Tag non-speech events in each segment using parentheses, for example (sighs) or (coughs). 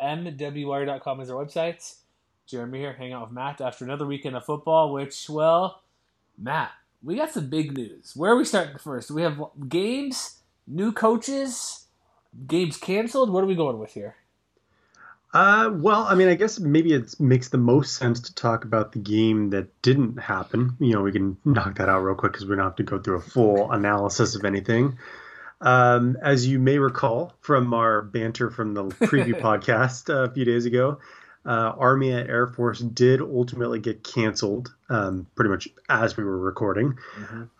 MWWire.com is our website. Jeremy here, hanging out with Matt after another weekend of football, which, well, Matt, we got some big news. Where are we starting first? We have games, new coaches, games canceled. What are we going with here? Uh, well, I mean, I guess maybe it makes the most sense to talk about the game that didn't happen. You know, we can knock that out real quick because we don't have to go through a full analysis of anything. Um, as you may recall from our banter from the preview (laughs) podcast a few days ago, uh, Army and Air Force did ultimately get canceled, um, pretty much as we were recording.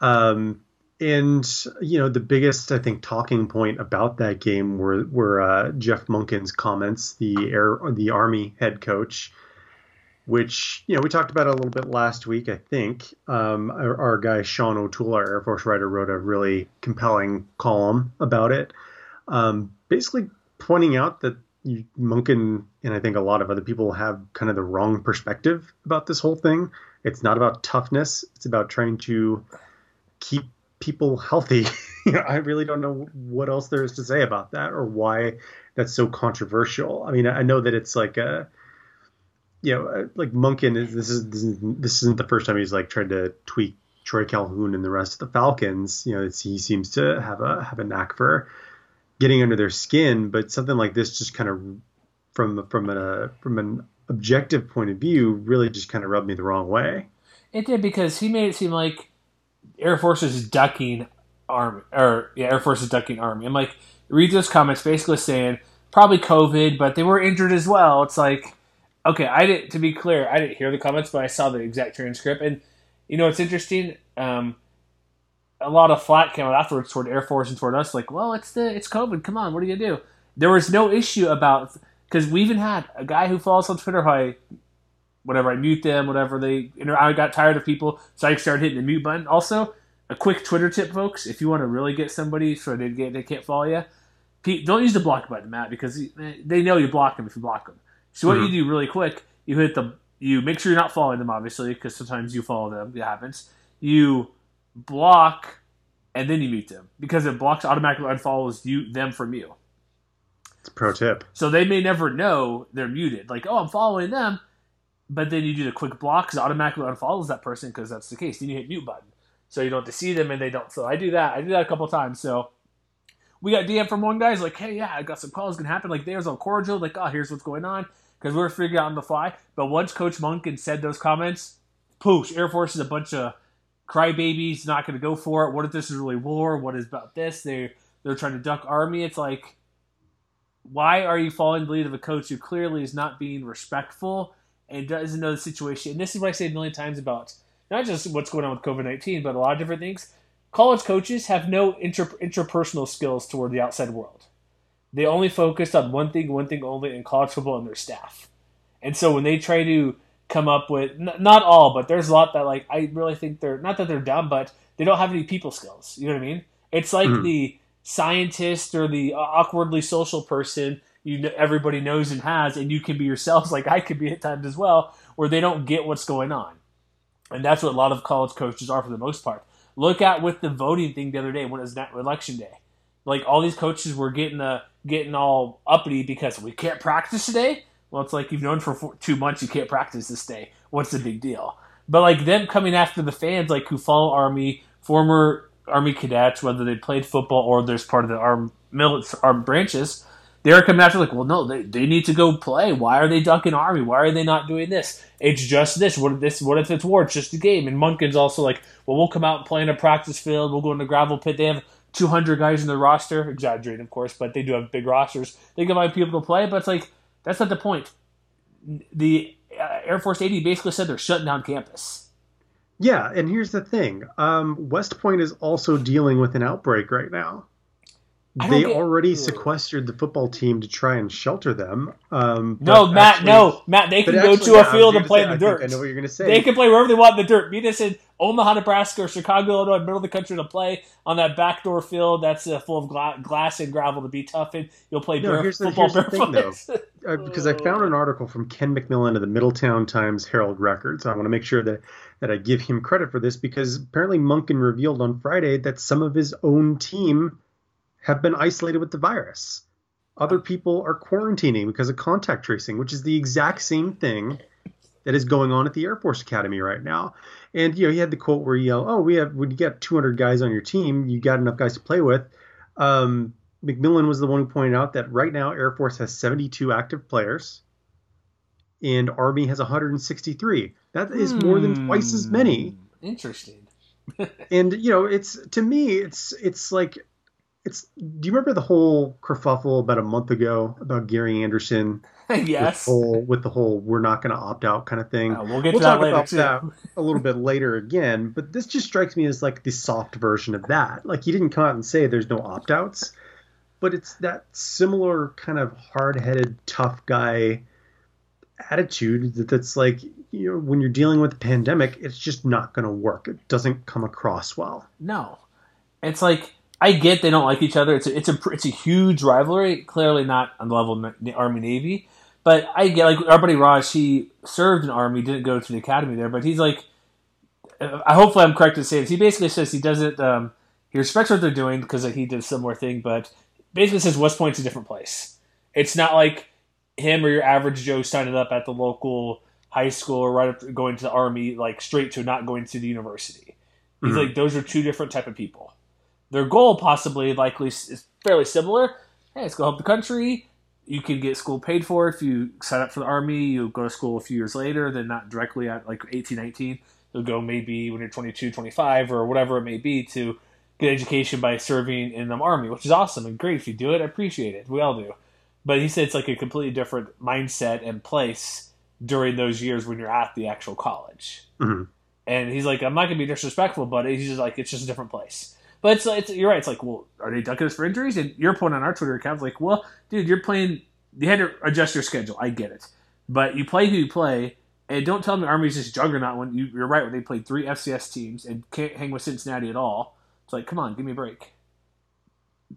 Um, and you know, the biggest I think talking point about that game were were uh, Jeff Monken's comments, the air the Army head coach, which you know we talked about a little bit last week. I think um, our, our guy Sean O'Toole, our Air Force writer, wrote a really compelling column about it, um, basically pointing out that you, Monken and I think a lot of other people have kind of the wrong perspective about this whole thing. It's not about toughness; it's about trying to keep people healthy. (laughs) I really don't know what else there is to say about that or why that's so controversial. I mean, I know that it's like a, you know, uh, like Monken is this is this isn't, this isn't the first time he's like tried to tweak Troy Calhoun and the rest of the Falcons. You know, he seems to have a have a knack for getting under their skin, but something like this just kind of from from a from an objective point of view really just kind of rubbed me the wrong way. It did because he made it seem like Air Force is ducking Army, or yeah, Air Force is ducking Army. I'm like, read those comments, basically saying probably COVID, but they were injured as well. It's like, okay, I didn't. To be clear, I didn't hear the comments, but I saw the exact transcript, and you know, it's interesting. Um, a lot of flack came out afterwards toward Air Force and toward us, like, well, it's the it's COVID. Come on, what are you gonna do? There was no issue about because we even had a guy who follows on Twitter. Who I whatever I mute them, whatever they. Know, I got tired of people, so I started hitting the mute button. Also, a quick Twitter tip, folks: if you want to really get somebody so they get they can't follow you, don't use the block button, Matt, because they know you block them if you block them. So what Mhm. you do really quick, you hit the you make sure you're not following them, obviously, because sometimes you follow them. It happens. You block and then you mute them because it blocks automatically unfollows you them from you. It's a pro tip. So they may never know they're muted. Like, oh, I'm following them, but then you do the quick block because automatically unfollows that person because that's the case. Then you hit mute button, so you don't have to see them and they don't. So I do that. I do that a couple times. So we got DM from one guy's like, hey, yeah, I got some calls gonna happen. Like, they was all cordial. Like, oh, here's what's going on because we were figuring out on the fly. But once Coach Monken said those comments, poosh, Air Force is a bunch of crybabies, not going to go for it. What if this is really war? What is about this? They they're trying to duck Army. It's like, why are you following the lead of a coach who clearly is not being respectful and doesn't know the situation? And this is what I say a million times about not just what's going on with COVID nineteen, but a lot of different things. College coaches have no inter- interpersonal skills toward the outside world. They only focused on one thing, one thing only in college football and their staff. And so when they try to come up with n- not all, but there's a lot that like I really think they're not that they're dumb, but they don't have any people skills. You know what I mean? It's like Mhm. the scientist or the awkwardly social person you know, everybody knows and has, and you can be yourselves (laughs) like I could be at times as well, where they don't get what's going on, and that's what a lot of college coaches are for the most part. Look at with the voting thing the other day when it was that election day, like all these coaches were getting uh, getting all uppity because we can't practice today. Well, it's like you've known for four, two months you can't practice this day. What's the big deal? But like them coming after the fans, like who follow Army, former Army cadets, whether they played football or there's part of the armed military armed branches, they're coming after like, well, no, they, they need to go play. Why are they dunking Army? Why are they not doing this? It's just this. What if this? What if it's war? It's just a game. And Monken's also like, well, we'll come out and play in a practice field. We'll go in the gravel pit. They have 200 guys in the roster, exaggerating, of course, but they do have big rosters. They can find people to play, but it's like that's not the point. The uh, Air Force AD basically said they're shutting down campus. Yeah, and here's the thing: um, West Point is also dealing with an outbreak right now. They already sequestered the football team to try and shelter them. Um, No, Matt, actually- no, Matt. They can go actually, to a field and play say, in the I think dirt. I know what you're going to say. They can play wherever they want in the dirt. Meet us in Omaha, Nebraska, or Chicago, Illinois, middle of the country to play on that backdoor field that's uh, full of gla- glass and gravel to be tough in. You'll play No, bare- here's the, football here's the thing, though, barefoot. (laughs) uh, because I found an article from Ken McMillan of the Middletown Times Herald Record. So I want to make sure that that I give him credit for this because apparently Monken revealed on Friday that some of his own team have been isolated with the virus. Other people are quarantining because of contact tracing, which is the exact same thing that is going on at the Air Force Academy right now. And you know, he had the quote where he yelled, "Oh, we have when you got 200 guys on your team, you got enough guys to play with." Um, McMillan was the one who pointed out that right now Air Force has 72 active players, and Army has 163. That is more than twice as many. Interesting. (laughs) And you know, it's to me, it's it's like it's. Do you remember the whole kerfuffle about a month ago about Gary Anderson? (laughs) yes. With, whole, with the whole "we're not going to opt out" kind of thing. Uh, we'll get we'll to that talk about too. that a little bit (laughs) later again. But this just strikes me as like the soft version of that. Like he didn't come out and say there's no opt outs, but it's that similar kind of hard headed, tough guy attitude that, that's like you know when you're dealing with a pandemic, it's just not going to work. It doesn't come across well. No, it's like I get they don't like each other. It's a, it's a it's a huge rivalry. Clearly not on the level of Army Navy, but I get like our buddy Raj. He served in Army, didn't go to the academy there, but he's like. I hopefully I'm correct to say this. He basically says he doesn't. Um, he respects what they're doing because like, he did a similar thing, but basically says West Point's a different place. It's not like him or your average Joe signing up at the local high school or right up going to the army, like straight to not going to the university. He's Mhm. like those are two different type of people. Their goal possibly likely is fairly similar. Hey, let's go help the country. You can get school paid for if you sign up for the army. You go to school a few years later, then not directly at like 18, 19. You'll go maybe when you're 22, 25 or whatever it may be to get education by serving in the army, which is awesome and great. If you do it, I appreciate it. We all do. But he said it's like a completely different mindset and place during those years when you're at the actual college. Mhm. And he's like, I'm not gonna be disrespectful, but he's just like, it's just a different place. But it's, it's you're right. It's like, well, are they ducking us for injuries? And your point on our Twitter account is like, well, dude, you're playing. You had to adjust your schedule. I get it, but you play who you play, and don't tell me Army's just juggernaut when you, you're right when they played three FCS teams and can't hang with Cincinnati at all. It's like, come on, give me a break.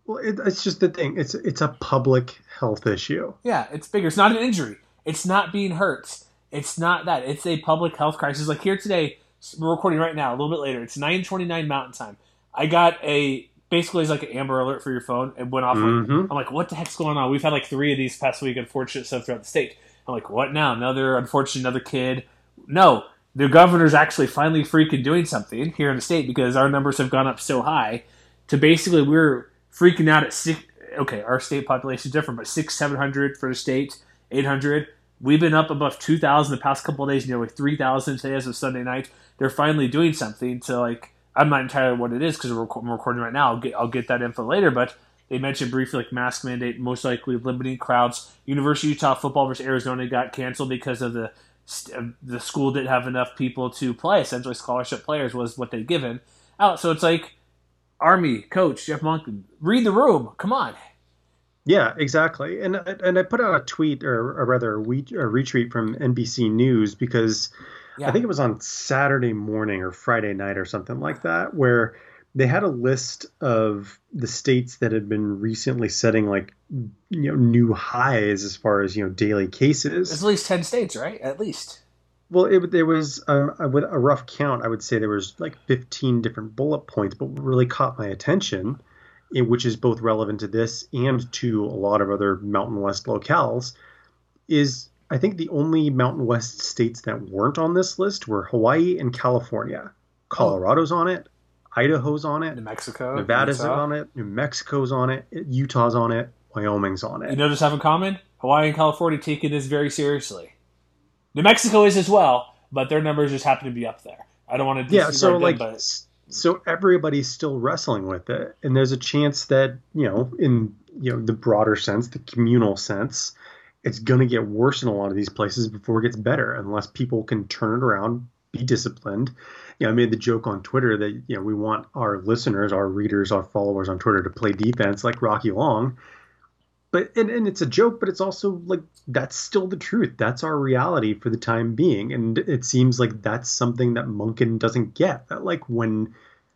Well, it, it's just the thing. It's it's a public health issue. Yeah, it's bigger. It's not an injury. It's not being hurt. It's not that. It's a public health crisis. Like here today, we're recording right now. A little bit later, it's nine twenty nine Mountain Time. I got a basically it's like an Amber Alert for your phone. It went off. Mhm. Like, I'm like, what the heck's going on? We've had like three of these past week. Unfortunate stuff throughout the state. I'm like, what now? Another unfortunate, another kid. No, the governor's actually finally freaking doing something here in the state because our numbers have gone up so high. To basically, we're freaking out at six. Okay, our state population is different, but six, seven hundred for the state, eight hundred. We've been up above two thousand the past couple of days, nearly three thousand today as of Sunday night. They're finally doing something to like. I'm not entirely what it is because we're, rec- recording right now. I'll get I'll get that info later, but they mentioned briefly like mask mandate, most likely limiting crowds. University of Utah football versus Arizona got canceled because of the st- the school didn't have enough people to play. Essentially, scholarship players was what they'd given out. So it's like Army coach Jeff Monk, read the room. Come on, Yeah, exactly. And and I put out a tweet or, or rather a retweet from NBC News because yeah. I think it was on Saturday morning or Friday night or something like that where they had a list of the states that had been recently setting like you know new highs as far as you know daily cases. It's at least ten states, right? At least. Well, it there was um, with a rough count, I would say there was like fifteen different bullet points, but what really caught my attention, which is both relevant to this and to a lot of other Mountain West locales, is I think the only Mountain West states that weren't on this list were Hawaii and California. Oh. Colorado's on it, Idaho's on it, New Mexico, Nevada's Utah. on it, New Mexico's on it, Utah's on it, Wyoming's on it. You notice have in common? Hawaii and California taking this very seriously. New Mexico is as well, but their numbers just happen to be up there. I don't want to yeah. So them, like, but... so everybody's still wrestling with it, and there's a chance that you know, in you know the broader sense, the communal sense, it's going to get worse in a lot of these places before it gets better, unless people can turn it around, be disciplined. You know, I made the joke on Twitter that you know we want our listeners, our readers, our followers on Twitter to play defense like Rocky Long. But and, and it's a joke but it's also like that's still the truth. That's our reality for the time being. And it seems like that's something that monken doesn't get that like when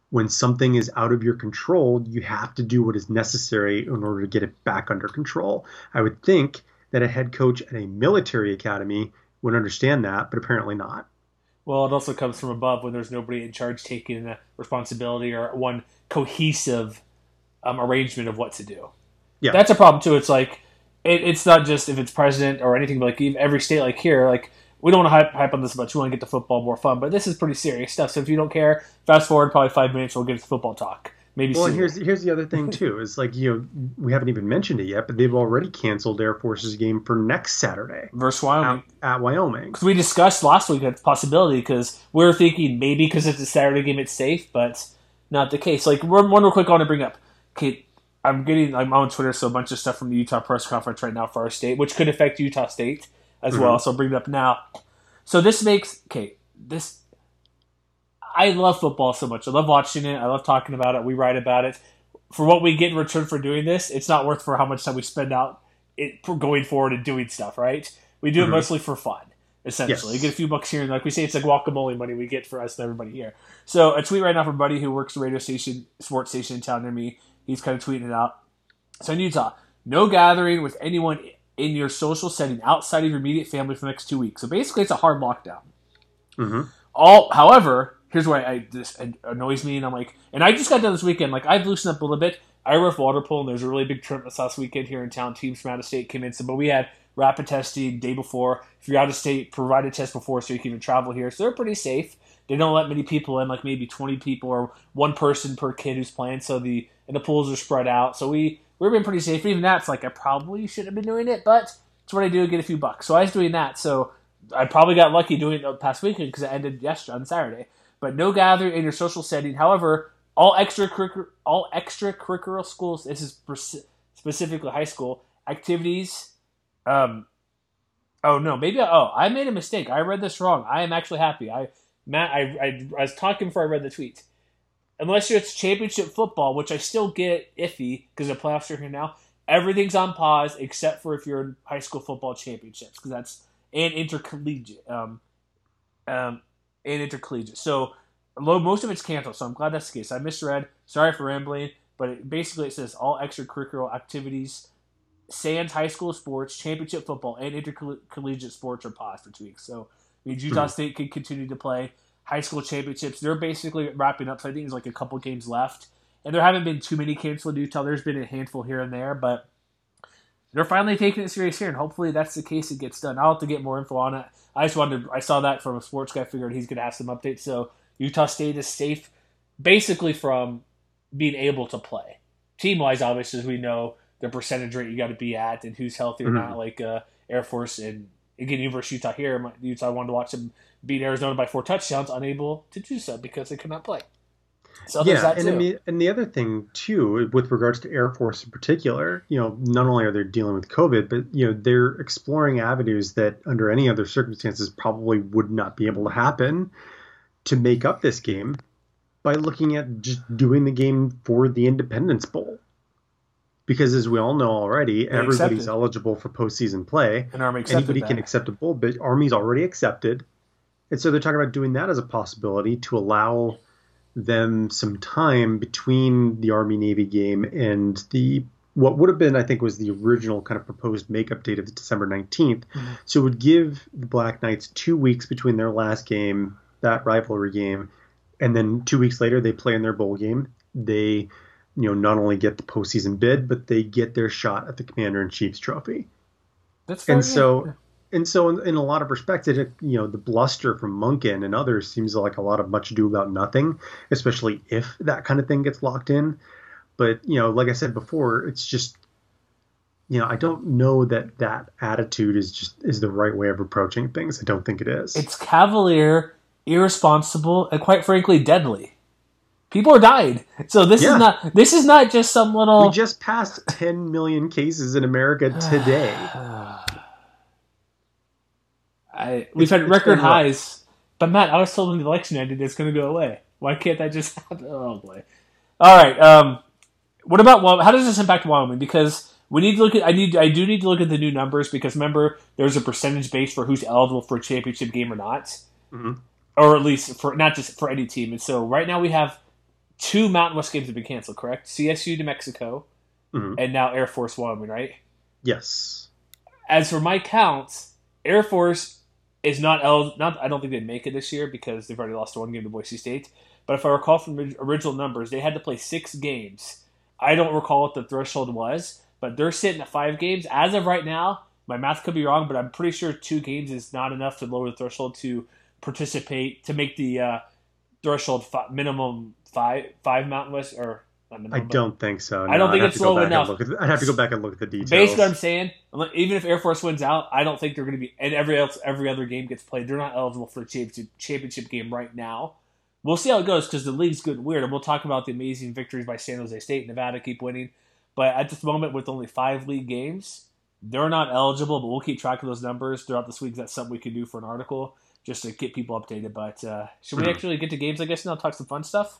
when something is out of your control you have to do what is necessary in order to get it back under control. I would think that a head coach at a military academy would understand that but apparently not well it also comes from above when there's nobody in charge taking the responsibility or one cohesive um, arrangement of what to do yeah. That's a problem too. It's like it, it's not just if it's president or anything, but like every state, like here, like we don't want to hype, hype on this much. We want to get the football more fun, but this is pretty serious stuff. So if you don't care, fast forward probably five minutes, we'll get to football talk. Maybe. Well, here's here's the other thing (laughs) too. Is like you know we haven't even mentioned it yet, but they've already canceled Air Force's game for next Saturday versus Wyoming at, at Wyoming. Because we discussed last week that possibility because we are thinking maybe because it's a Saturday game it's safe, but not the case. Like one, one real quick I want to bring up. Okay, I'm getting I'm on Twitter, so a bunch of stuff from the Utah press conference right now for our state, which could affect Utah State as mm-hmm. well. So I'll bring it up now. So this makes okay. This I love football so much. I love watching it. I love talking about it. We write about it. For what we get in return for doing this, it's not worth for how much time we spend out it for going forward and doing stuff. Right? We do mm-hmm. it mostly for fun essentially. Yes. You get a few bucks here, and like we say, it's like guacamole money we get for us and everybody here. So a tweet right now from a buddy who works a radio station, sports station in town near me. He's kind of tweeting it out. So in Utah, no gathering with anyone in your social setting outside of your immediate family for the next two weeks. So basically, it's a hard lockdown. Mm-hmm. All, however, here's why I this annoys me, and I'm like, and I just got done this weekend. Like I've loosened up a little bit. I ref water polo, and there's a really big tournament last weekend here in town. Teams from out of state came in, so but we had rapid testing day before. If you're out of state, provide a test before so you can even travel here. So they're pretty safe. They don't let many people in, like maybe 20 people or one person per kid who's playing. So the and the pools are spread out. So we we're being pretty safe. Even that's like I probably should have been doing it, but it's what I do. Get a few bucks. So I was doing that. So I probably got lucky doing it the past weekend because it ended yesterday on Saturday. But no gathering in your social setting. However, all extracurricular all extracurricular schools. This is specifically high school activities. Um, oh no, maybe oh I made a mistake. I read this wrong. I am actually happy. I Matt, I, I, I was talking before I read the tweet unless it's championship football, which I still get iffy because the playoffs are here now. Everything's on pause except for if you're in high school football championships because that's and intercollegiate, um, um, and intercollegiate. So most of it's canceled. So I'm glad that's the case. I misread. Sorry for rambling, but it, basically it says all extracurricular activities, Sands high school sports, championship football, and intercollegiate sports are paused for two weeks. So means Utah mm-hmm. State can continue to play high school championships. They're basically wrapping up. So I think there's like a couple games left, and there haven't been too many canceled in Utah. There's been a handful here and there, but they're finally taking it serious here, and hopefully that's the case. It gets done. I'll have to get more info on it. I just wanted. I saw that from a sports guy. Figured he's going to have some updates. So Utah State is safe, basically from being able to play. Team wise, obviously, as we know, the percentage rate you got to be at and who's healthy or mm-hmm. not. Like uh, Air Force and again, University of Utah here. Utah wanted to watch them beat Arizona by four touchdowns, unable to do so because they could not play. So yeah, and, the, and the other thing too, with regards to Air Force in particular, you know, not only are they dealing with COVID, but you know they're exploring avenues that under any other circumstances probably would not be able to happen to make up this game by looking at just doing the game for the Independence Bowl because as we all know already, They everybody's accepted. eligible for postseason play. And Army accepted Anybody can accept a bowl but Army's already accepted, and so they're talking about doing that as a possibility to allow them some time between the Army Navy game and the what would have been, I think, was the original kind of proposed makeup date of December 19th. Mm-hmm. So it would give the Black Knights two weeks between their last game, that rivalry game, and then two weeks later they play in their bowl game. They, you know, not only get the postseason bid, but they get their shot at the Commander in Chief's trophy. That's And so, and so, in, in a lot of respects, it you know the bluster from Monken and others seems like a lot of much ado about nothing, especially if that kind of thing gets locked in. But you know, like I said before, it's just you know I don't know that that attitude is just is the right way of approaching things. I don't think it is. It's cavalier, irresponsible, and quite frankly, deadly. People are dying. So this Yeah. is not this is not just some little. we just passed 10 million cases in America today. (sighs) (sighs) (sighs) I, we've had record highs, but Matt, I was told in the election ended it's going to go away. Why can't that just (laughs) happen? Oh boy! All right. Um, what about Wyoming? How does this impact Wyoming? Because we need to look at. I need. I do need to look at the new numbers because remember, there's a percentage base for who's eligible for a championship game or not, Mhm. or at least for not just for any team. And so right now we have two Mountain West games that have been canceled. Correct? CSU, New Mexico, Mhm. and now Air Force, Wyoming. Right? Yes. as for my counts, Air Force is not el- not. I don't think they'd make it this year because they've already lost one game to Boise State. But if I recall from original numbers, they had to play six games. I don't recall what the threshold was, but they're sitting at five games as of right now. My math could be wrong, but I'm pretty sure two games is not enough to lower the threshold to participate to make the uh, threshold fi- minimum five five Mountain West or I don't think so. I don't think it's have to go low back and enough. look at- I'd have to go back and look at the details. Basically, what I'm saying, even if Air Force wins out, I don't think they're going to be. And every else, every other game gets played. They're not eligible for a championship championship game right now. We'll see how it goes because the league's good and weird, and we'll talk about the amazing victories by San Jose State, Nevada keep winning. But at this moment, with only five league games, they're not eligible. But we'll keep track of those numbers throughout this week. That's something we can do for an article just to get people updated. But uh, should we Mhm. actually get to games? I guess now talk some fun stuff.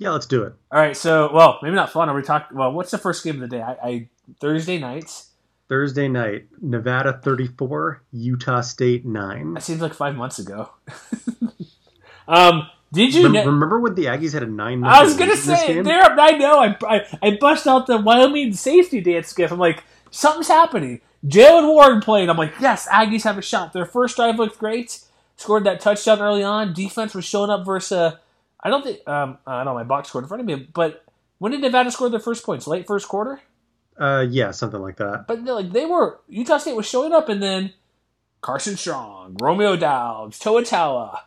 Yeah, let's do it. All right, so well, maybe not fun. Are we talking? Well, what's the first game of the day? I, I Thursday nights. Thursday night, Nevada 34, Utah State 9. That seems like five months ago. (laughs) um, did you? Rem- know- remember when the Aggies had a 9 I was gonna lead in this say there. I know. I, I I bust out the Wyoming safety dance gif. I'm like, something's happening. Jaylen Warren played. I'm like, yes, Aggies have a shot. Their first drive looked great. Scored that touchdown early on. Defense was showing up versus. Uh, I don't think. Um, I don't know my box scored in front of me, but when did Nevada score their first points? Late first quarter. Uh, yeah, something like that. But like they were Utah State was showing up, and then Carson Strong, Romeo Doubs, Toatawa,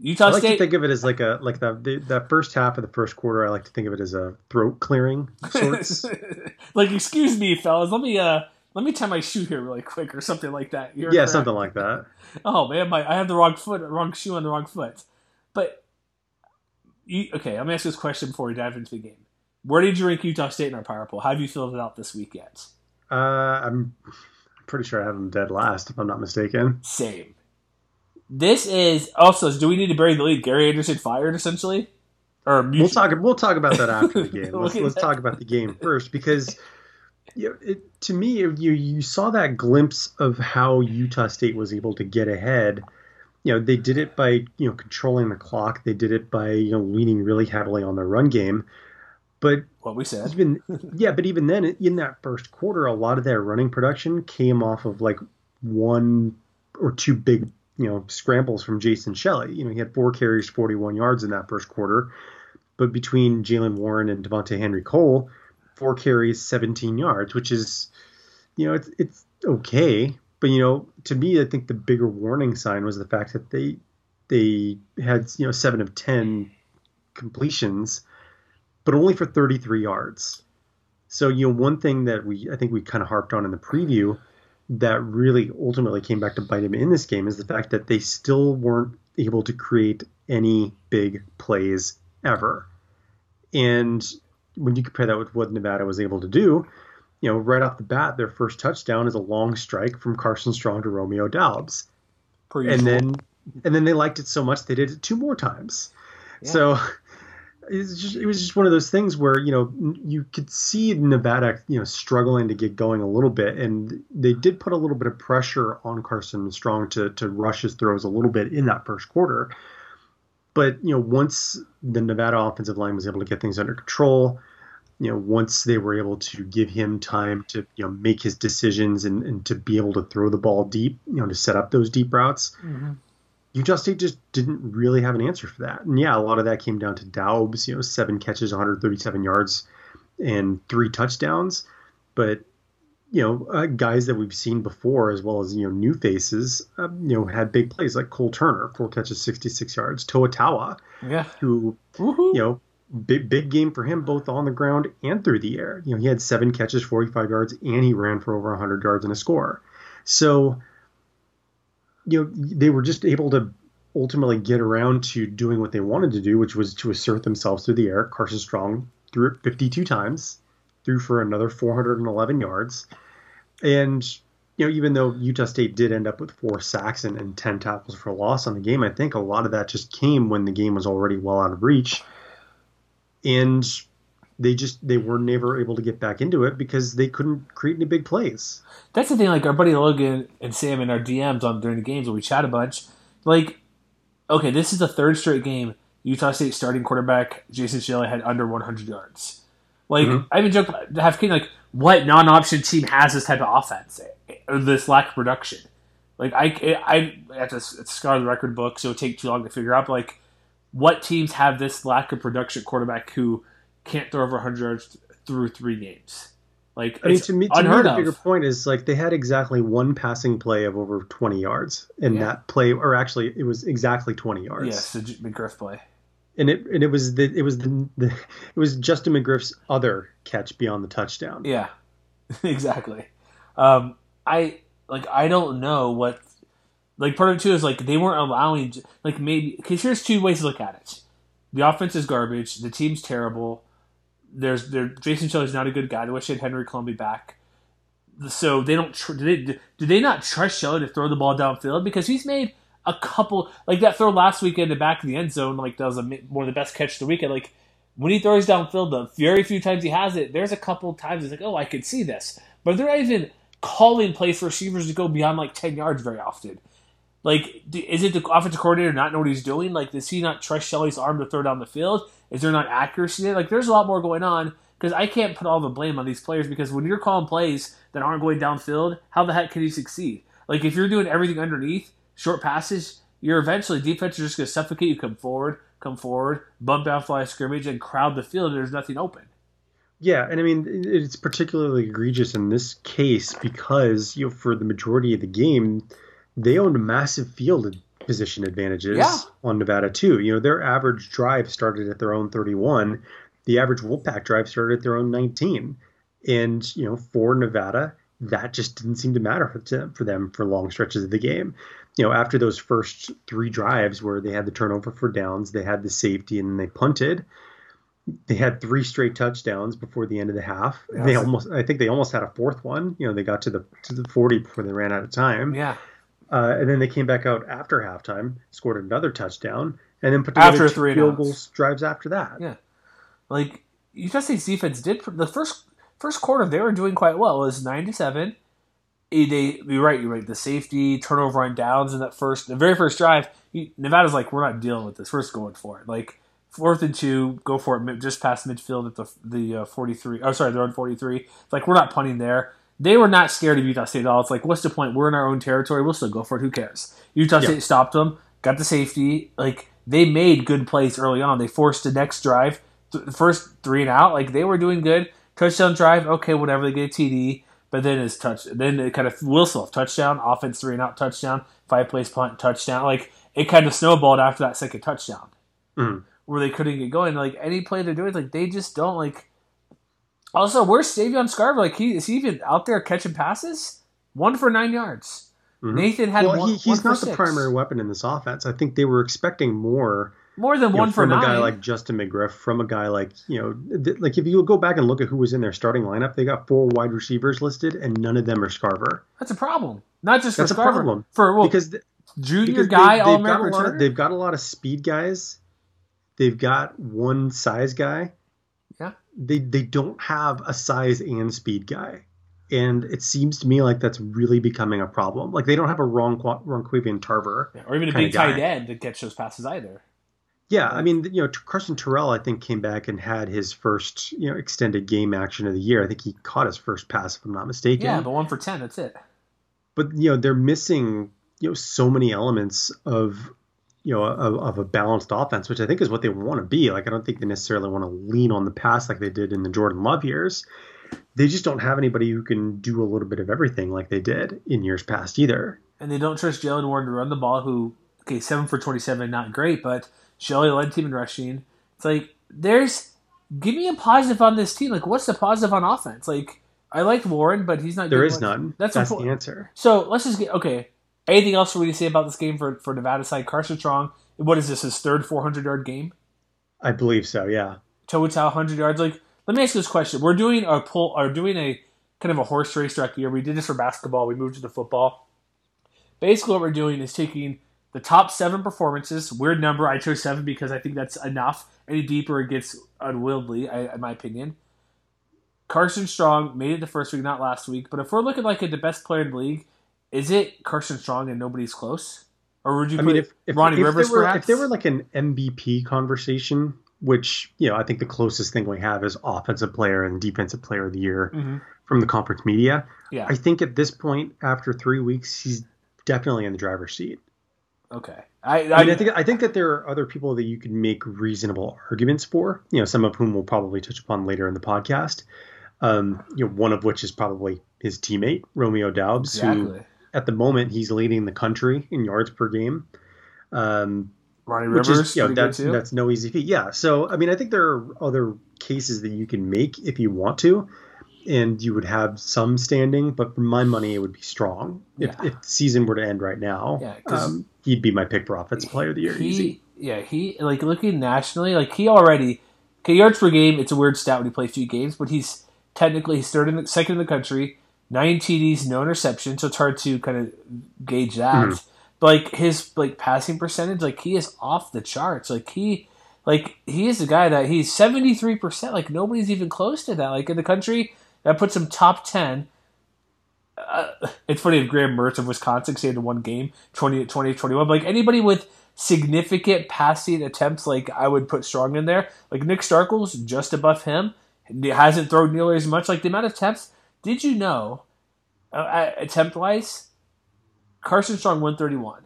Utah I like State. to think of it as like a like the, the that first half of the first quarter. I like to think of it as a throat clearing sorts. (laughs) like, excuse me, fellas, let me uh let me tie my shoe here really quick or something like that. You're yeah, correct. something like that. Oh man, my I have the wrong foot, wrong shoe on the wrong foot. But you, okay, I'm gonna ask this question before we dive into the game. Where did you rank Utah State in our power poll? How have you filled it out this week yet? Uh, I'm pretty sure I have them dead last, if I'm not mistaken. Same. This is also. Do we need to bury the lead? Gary Anderson fired essentially, or We'll talk. We'll talk about that after the (laughs) game. Let's let's talk about the game first because you know, it, to me, you you saw that glimpse of how Utah State was able to get ahead. You know, they did it by you know controlling the clock. They did it by you know leaning really heavily on the run game. But what we said. even (laughs) yeah, but even then, in that first quarter, a lot of their running production came off of like one or two big you know scrambles from Jason Shelley. You know, he had four carries, 41 yards in that first quarter. But between Jaylen Warren and Devontae Henry Cole, four carries, 17 yards, which is, you know, it's it's okay. But you know, to me, I think the bigger warning sign was the fact that they they had you know seven of ten completions, but only for 33 yards. So you know, one thing that we I think we kind of harped on in the preview that really ultimately came back to bite him in this game is the fact that they still weren't able to create any big plays ever. And when you compare that with what Nevada was able to do, you know, right off the bat, their first touchdown is a long strike from Carson Strong to Romeo Doubs. and then and then they liked it so much they did it two more times. Yeah. So just, it was just one of those things where you know you could see Nevada you know struggling to get going a little bit, and they did put a little bit of pressure on Carson Strong to to rush his throws a little bit in that first quarter. But you know once the Nevada offensive line was able to get things under control, you know once they were able to give him time to you know make his decisions and, and to be able to throw the ball deep, you know to set up those deep routes. Mm-hmm Utah State just didn't really have an answer for that. And yeah, a lot of that came down to Doubs, you know, seven catches, 137 yards, and three touchdowns. But you know, uh, guys that we've seen before, as well as you know, new faces, uh, you know, had big plays like Cole Turner, four catches, 66 yards. Toa Taua, yeah, who Woo-hoo. you know, big big game for him both on the ground and through the air. You know, he had seven catches, 45 yards, and he ran for over 100 yards and a score. So you know they were just able to ultimately get around to doing what they wanted to do, which was to assert themselves through the air. Carson Strong threw it 52 times, threw for another 411 yards, and you know even though Utah State did end up with four sacks and, and 10 tackles for loss on the game, I think a lot of that just came when the game was already well out of reach, and they just they were never able to get back into it because they couldn't create any big plays. That's the thing. Like our buddy Logan and Sam and our DMs on during the games when we chat a bunch. Like, okay, this is the third straight game Utah State starting quarterback Jason Shelley had under 100 yards. Like mm-hmm. I even joked to have King like what non-option team has this type of offense or this lack of production. Like I I, I have to scar the record book, so it would take too long to figure out. But like, what teams have this lack of production quarterback who can't throw over 100 yards through three games. Like I mean, to me, to me the bigger point is like they had exactly one passing play of over 20 yards in yeah. that play, or actually, it was exactly 20 yards. Yes, the McGriff play. And it and it was the it was the, the it was Justin McGriff's other catch beyond the touchdown. Yeah, (laughs) exactly. Um, I like I don't know what like part of it too is like they weren't allowing like maybe because here's two ways to look at it. The offense is garbage. The team's terrible there's there Jason Shelley's not a good guy. They wish they had Henry Colombi back. So they don't tr- do they do they not trust Shelley to throw the ball downfield because he's made a couple like that throw last weekend in the back of the end zone like that was a, one of the best catch of the weekend like when he throws downfield the very few times he has it there's a couple times he's like oh I could see this but they're not even calling plays for receivers to go beyond like 10 yards very often like is it the offensive coordinator not know what he's doing like does he not trust Shelley's arm to throw down the field is there not accuracy there? Like, there's a lot more going on because I can't put all the blame on these players because when you're calling plays that aren't going downfield, how the heck can you succeed? Like, if you're doing everything underneath, short passes, you're eventually defense is just going to suffocate you. Come forward, come forward, bump down, fly scrimmage, and crowd the field. There's nothing open. Yeah, and I mean it's particularly egregious in this case because you know for the majority of the game they owned a massive field position advantages yeah. on Nevada too. You know, their average drive started at their own 31. The average Wolfpack drive started at their own 19. And, you know, for Nevada, that just didn't seem to matter for, for them for long stretches of the game. You know, after those first three drives where they had the turnover for downs, they had the safety, and they punted. They had three straight touchdowns before the end of the half. Yes. They almost, I think, they almost had a fourth one. You know, they got to the to the 40 before they ran out of time. Yeah. Uh, and then they came back out after halftime, scored another touchdown, and then put together after three field goals drives after that. Yeah, like Utah State's defense did the first first quarter. They were doing quite well. It was nine to seven. They, you're right. You're right. The safety turnover on downs in that first, the very first drive. Nevada's like, we're not dealing with this. We're just going for it. Like fourth and two, go for it. Just past midfield at the the uh, 43. Oh, sorry, they're on 43. It's like we're not punting there they were not scared of Utah State at all. It's like, what's the point? We're in our own territory. We'll still go for it. Who cares? Utah State stopped them, got the safety. Like they made good plays early on. They forced the next drive, the first three and out. Like they were doing good. Touchdown drive, okay, whatever. They get a TD, but then it's touch. Then it kind of Wilson touchdown, offense three and out touchdown, five plays punt touchdown. Like it kind of snowballed after that second touchdown, mm. where they couldn't get going. Like any play they're doing, like they just don't like Also, where's Savon Scarver? Like, he is he even out there catching passes? One for nine yards. Mm-hmm. Nathan had well, one. He, he's one not the six. primary weapon in this offense. I think they were expecting more. More than one know, for from nine. a guy like Justin McGriff, from a guy like you know, th- like if you go back and look at who was in their starting lineup, they got four wide receivers listed, and none of them are Scarver. That's a problem. Not just for That's a problem For well, because th- junior because guy, they, all they've got a American they've got a lot of speed guys. They've got one size guy. They they don't have a size and speed guy. And it seems to me like that's really becoming a problem. Like they don't have a Ron Ronquavian Tarver, yeah, or even a big tight end that gets those passes either. Yeah, I mean, you know, Carson Terrell, I think, came back and had his first, you know, extended game action of the year. I think he caught his first pass, if I'm not mistaken. Yeah, but one for ten, that's it. But you know, they're missing, you know, so many elements of, you know, of, of a balanced offense, which I think is what they want to be. Like, I don't think they necessarily want to lean on the pass like they did in the Jordan Love years. They just don't have anybody who can do a little bit of everything like they did in years past either. And they don't trust Jaylen Warren to run the ball. Who, okay, seven for twenty-seven, not great, but Shelley led team in rushing. It's like there's give me a positive on this team. Like, what's the positive on offense? Like, I liked Warren, but he's not. There is much. none. That's, That's the answer. So let's just get okay. Anything else to say about this game for for Nevada side? Carson Strong. What is this? His third 400 yard game. I believe so. Yeah. Total 100 yards. Like, let me ask you this question: We're doing a pull, or doing a kind of a horse race throughout the year. We did this for basketball. We moved to the football. Basically, what we're doing is taking the top seven performances. Weird number. I chose seven because I think that's enough. Any deeper, it gets unwieldy, I, in my opinion. Carson Strong made it the first week, not last week. But if we're looking like at the best player in the league, is it Carson Strong and nobody's close? Or would you I put mean, if, if, Ronnie if Rivers were, perhaps? If there were like an MVP conversation, which you know, I think the closest thing we have is offensive player and defensive player of the year Mhm. from the conference media. Yeah. I think at this point, after three weeks, he's definitely in the driver's seat. Okay. I, I, mean, I think I think that there are other people that you can make reasonable arguments for. You know, some of whom we'll probably touch upon later in the podcast. Um, you know, one of which is probably his teammate Romeo Doubs, who Exactly. At the moment he's leading the country in yards per game. Um, Ronnie which Rivers, is you know, that's that's no easy feat. Yeah. So I mean, I think there are other cases that you can make if you want to, and you would have some standing. But for my money, it would be strong. If, Yeah. if the season were to end right now, Yeah, um, he'd be my pick for offensive player of the year. he, easy. Yeah, he like looking nationally, like he already okay, yards per game. It's a weird stat when you play a few games, but he's technically he's third in the second in the country, nine TDs, no interceptions, so it's hard to kind of gauge that. Mhm. But like his like passing percentage, like he is off the charts. Like he, like he is the guy that he's seventy three percent. Like nobody's even close to that. Like in the country, that puts him top ten. Uh, (laughs) it's funny if Graham Mertz of Wisconsin stayed in one game, 20, 20, 21. But like anybody with significant passing attempts, like I would put Strong in there. Like Nick Starkel's just above him. He hasn't thrown nearly as much. Like the amount of attempts. Did you know, uh, attempt wise, Carson Strong 131.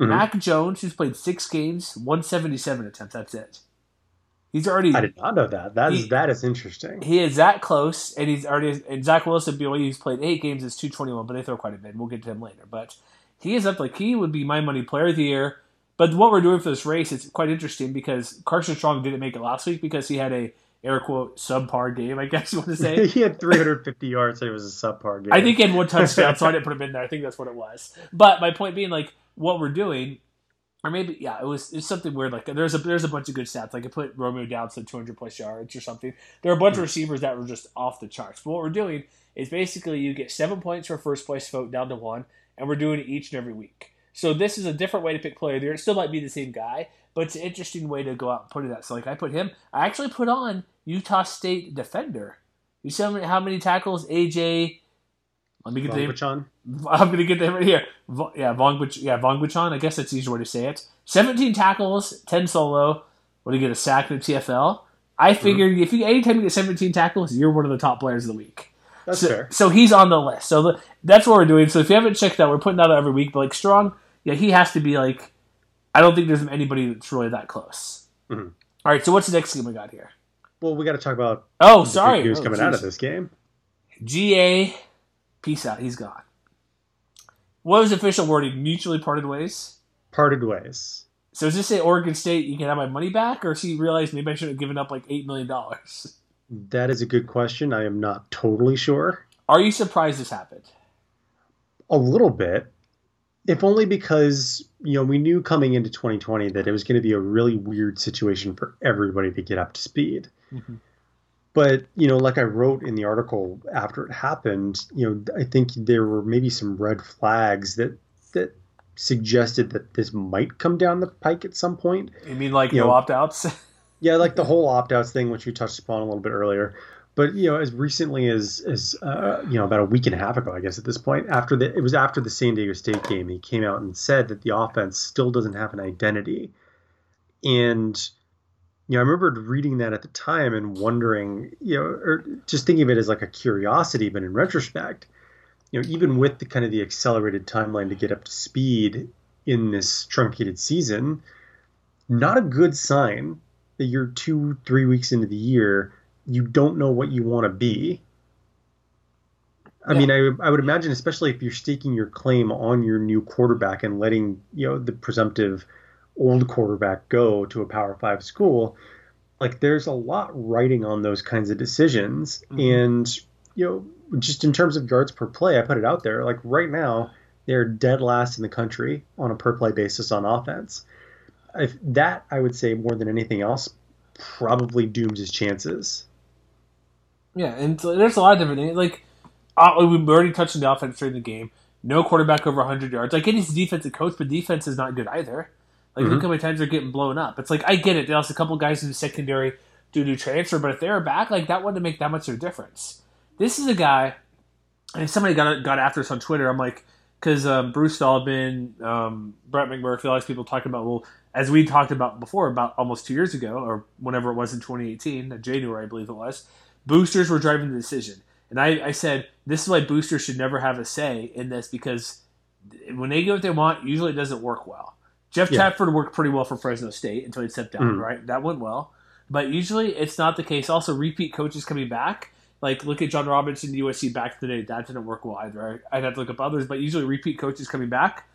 Mhm. Mac Jones, who's played six games, 177 attempts. That's it. He's already. I did not know that. That is He- that is interesting. He is that close, and he's already. And Zach Wilson, BYU, he's played eight games, is two twenty one, but they throw quite a bit. We'll get to him later, but he is up like he would be my money player of the year. But what we're doing for this race, it's quite interesting because Carson Strong didn't make it last week because he had a air quote subpar game, I guess you want to say. (laughs) he had 350 yards. So it was a subpar game. I think he had one touchdown, so I didn't (laughs) put him in there. I think that's what it was. But my point being, like, what we're doing, or maybe yeah, it was it's something weird. Like there's a there's a bunch of good stats. Like I put Romeo down to 200 plus yards or something. There are a bunch of hmm. receivers that were just off the charts. But what we're doing is basically you get seven points for first place vote down to one, and we're doing it each and every week. So this is a different way to pick player of the year. It still might be the same guy, but it's an interesting way to go out and put it out. So like I put him. I actually put on Utah State defender. You see how many, how many tackles AJ. Let me get the name. I'm gonna get that right here. Yeah, Vong, yeah, Buchan. I guess that's the easier way to say it. 17 tackles, 10 solo. What do you get? A sack in the TFL. I Mm-hmm. figured if you anytime you get 17 tackles, you're one of the top players of the week. That's so, fair. So he's on the list. So the, that's what we're doing. So if you haven't checked out, we're putting that out every week. But like Strong, yeah, he has to be like. I don't think there's anybody that's really that close. Mhm. All right, so what's the next game we got here? Well, we got to talk about Oh, sorry. news Oh, coming out of this game. GA, peace out. He's gone. What was the official wording? Mutually parted ways. Parted ways. So does this say Oregon State? You can have my money back, or he realized maybe I should have given up like eight million dollars? That is a good question. I am not totally sure. Are you surprised this happened? A little bit, if only because you know we knew coming into 2020 that it was going to be a really weird situation for everybody to get up to speed. Mm-hmm. But you know, like I wrote in the article after it happened, you know, I think there were maybe some red flags that that suggested that this might come down the pike at some point. You mean like you no opt outs? (laughs) yeah, like the whole opt outs thing, which you touched upon a little bit earlier. But you know, as recently as as uh, you know, about a week and a half ago, I guess at this point, after the it was after the San Diego State game, he came out and said that the offense still doesn't have an identity. And you know, I remember reading that at the time and wondering, you know, or just thinking of it as like a curiosity, but in retrospect, you know, even with the kind of the accelerated timeline to get up to speed in this truncated season, not a good sign that you're two, three weeks into the year you don't know what you want to be. I yeah. mean, I, I would imagine, especially if you're staking your claim on your new quarterback and letting you know the presumptive old quarterback go to a Power Five school, like there's a lot writing on those kinds of decisions. Mm-hmm. And you know, just in terms of yards per play, I put it out there. Like right now, they're dead last in the country on a per play basis on offense. If that, I would say more than anything else, probably dooms his chances. Yeah, and so there's a lot of different things. Like uh, we already touched on the offense during the game. No quarterback over 100 yards. Like, it is a defensive coach, but defense is not good either. Like, mm-hmm. look how many times they're getting blown up. It's like I get it. They lost a couple guys in the secondary due to transfer, but if they were back, like that wouldn't make that much of a difference. This is a guy, and somebody got got after us on Twitter. I'm like, because um, Bruce Feldman, um, Brett McMurphy, all these people talking about, well, as we talked about before, about almost two years ago, or whenever it was in 2018, January, I believe it was boosters were driving the decision. And I, I said, this is why boosters should never have a say in this because when they get what they want, usually it doesn't work well. Jeff yeah. Tedford worked pretty well for Fresno State until he stepped down, mm. right? That went well. But usually it's not the case. Also, repeat coaches coming back. Like, look at John Robinson, USC back in the day. That didn't work well either. I'd have to look up others, but usually repeat coaches coming back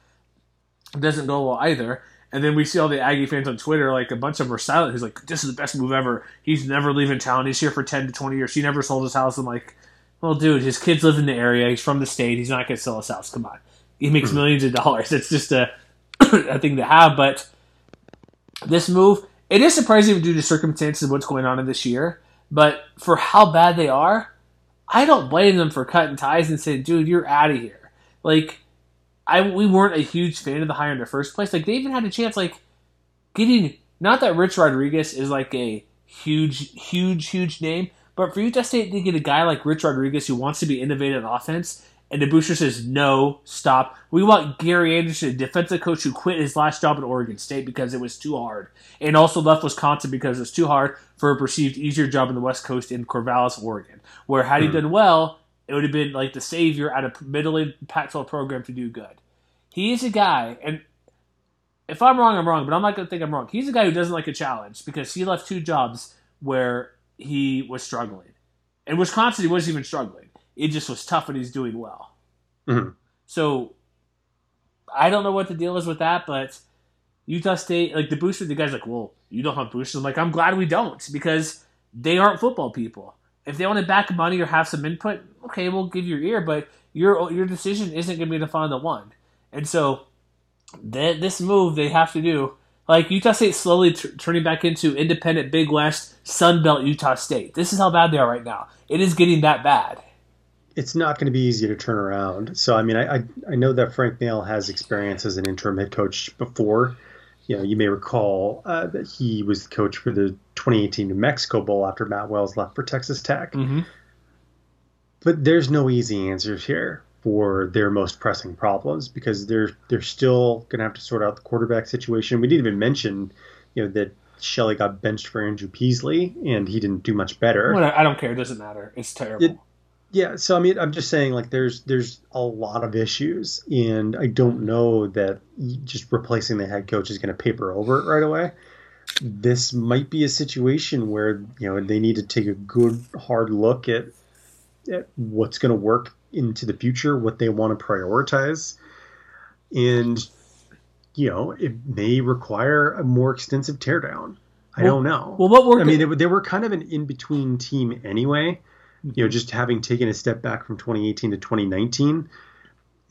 doesn't go well either. And then we see all the Aggie fans on Twitter, like a bunch of them are silent. He's like, "This is the best move ever. He's never leaving town. He's here for ten to twenty years. He never sold his house." I'm like, "Well, dude, his kids live in the area. He's from the state. He's not going to sell his house. Come on. He makes hmm. millions of dollars. (laughs) It's just a (clears throat) a thing to have." But this move, it is surprising due to circumstances of what's going on in this year. But for how bad they are, I don't blame them for cutting ties and saying, "Dude, you're out of here." Like I we weren't a huge fan of the hire in the first place. Like they even had a chance, like getting not that Rich Rodriguez is like a huge, huge, huge name, but for Utah State to get a guy like Rich Rodriguez who wants to be innovative on offense, and the booster says no, stop. We want Gary Anderson, a defensive coach who quit his last job at Oregon State because it was too hard, and also left Wisconsin because it was too hard for a perceived easier job in the West Coast in Corvallis, Oregon, where had he hmm. done well, it would have been like the savior at a middle Pac-12 program to do good. He is a guy, and if I'm wrong, I'm wrong, but I'm not going to think I'm wrong. He's a guy who doesn't like a challenge because he left two jobs where he was struggling. In Wisconsin, he wasn't even struggling. It just was tough and he's doing well. Mm-hmm. So I don't know what the deal is with that, but Utah State, like the booster, the guy's like, well, you don't have boosters. I'm like, I'm glad we don't because they aren't football people. If they want to back money or have some input, okay, we'll give you your ear, but your your decision isn't going to be the final one. And so th- this move they have to do, like Utah State slowly t- turning back into independent Big West Sun Belt Utah State. This is how bad they are right now. It is getting that bad. It's not going to be easy to turn around. So I mean, I I, I know that Frank Maile has experience as an interim head coach before. You know, you may recall uh, that he was the coach for the 2018 New Mexico Bowl after Matt Wells left for Texas Tech. Mm-hmm. But there's no easy answers here for their most pressing problems because they're they're still going to have to sort out the quarterback situation. We didn't even mention, you know, that Shelley got benched for Andrew Peasley and he didn't do much better. Well, I don't care. It doesn't matter. It's terrible. It, yeah, so I mean, I'm just saying, like, there's there's a lot of issues, and I don't know that just replacing the head coach is going to paper over it right away. This might be a situation where you know they need to take a good hard look at, at what's going to work into the future, what they want to prioritize. And, you know, it may require a more extensive teardown. I well, don't know. Well, what were I mean, they, they were kind of an in between team anyway. You know, just having taken a step back from 2018 to 2019.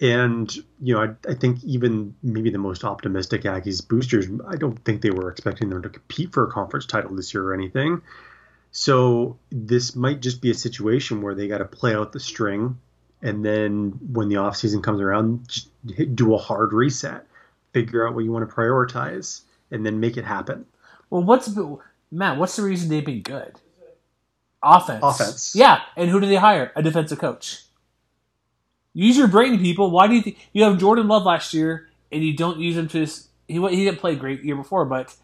And, you know, I, I, think even maybe the most optimistic Aggies boosters, I don't think they were expecting them to compete for a conference title this year or anything. So this might just be a situation where they got to play out the string. And then when the offseason comes around, just do a hard reset, figure out what you want to prioritize, and then make it happen. Well, what's Matt? What's the reason they've been good? Offense. Offense. Yeah, and who do they hire? A defensive coach. Use your brain, people. Why do you think you have Jordan Love last year and you don't use him to? He he didn't play great year before, but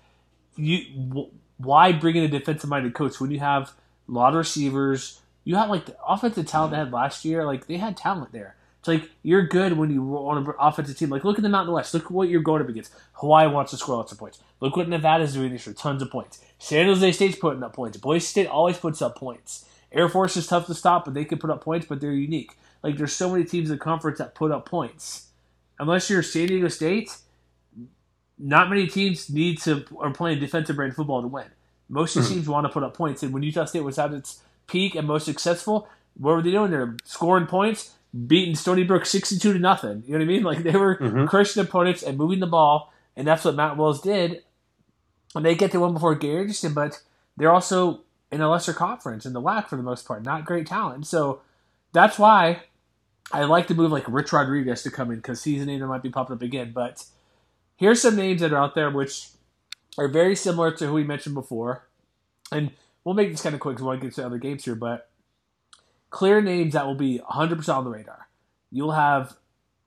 you why bring in a defensive minded coach when you have a lot of receivers? You have like the offensive talent they had last year. Like they had talent there. It's like you're good when you on an offensive team. Like look at the Mountain West. Look what you're going up against. Hawaii wants to score lots of points. Look what Nevada's doing this year. Tons of points. San Jose State's putting up points. Boise State always puts up points. Air Force is tough to stop, but they can put up points, but they're unique. Like there's so many teams in the conference that put up points. Unless you're San Diego State, not many teams need to are playing defensive brand football to win. Most of the hmm. teams want to put up points, and when Utah State was at its peak and most successful, what were they doing? They're scoring points, beating Stony Brook sixty-two to nothing. You know what I mean? Like they were mm-hmm. crushing opponents and moving the ball, and that's what Matt Wells did. And they get to one before Gary but they're also in a lesser conference in the WAC for the most part. Not great talent, so that's why I like to move like Rich Rodriguez to come in because he's a name that might be popping up again. But here's some names that are out there which are very similar to who we mentioned before. And we'll make this kind of quick because we want to get to other games here. But clear names that will be 100% on the radar. You'll have,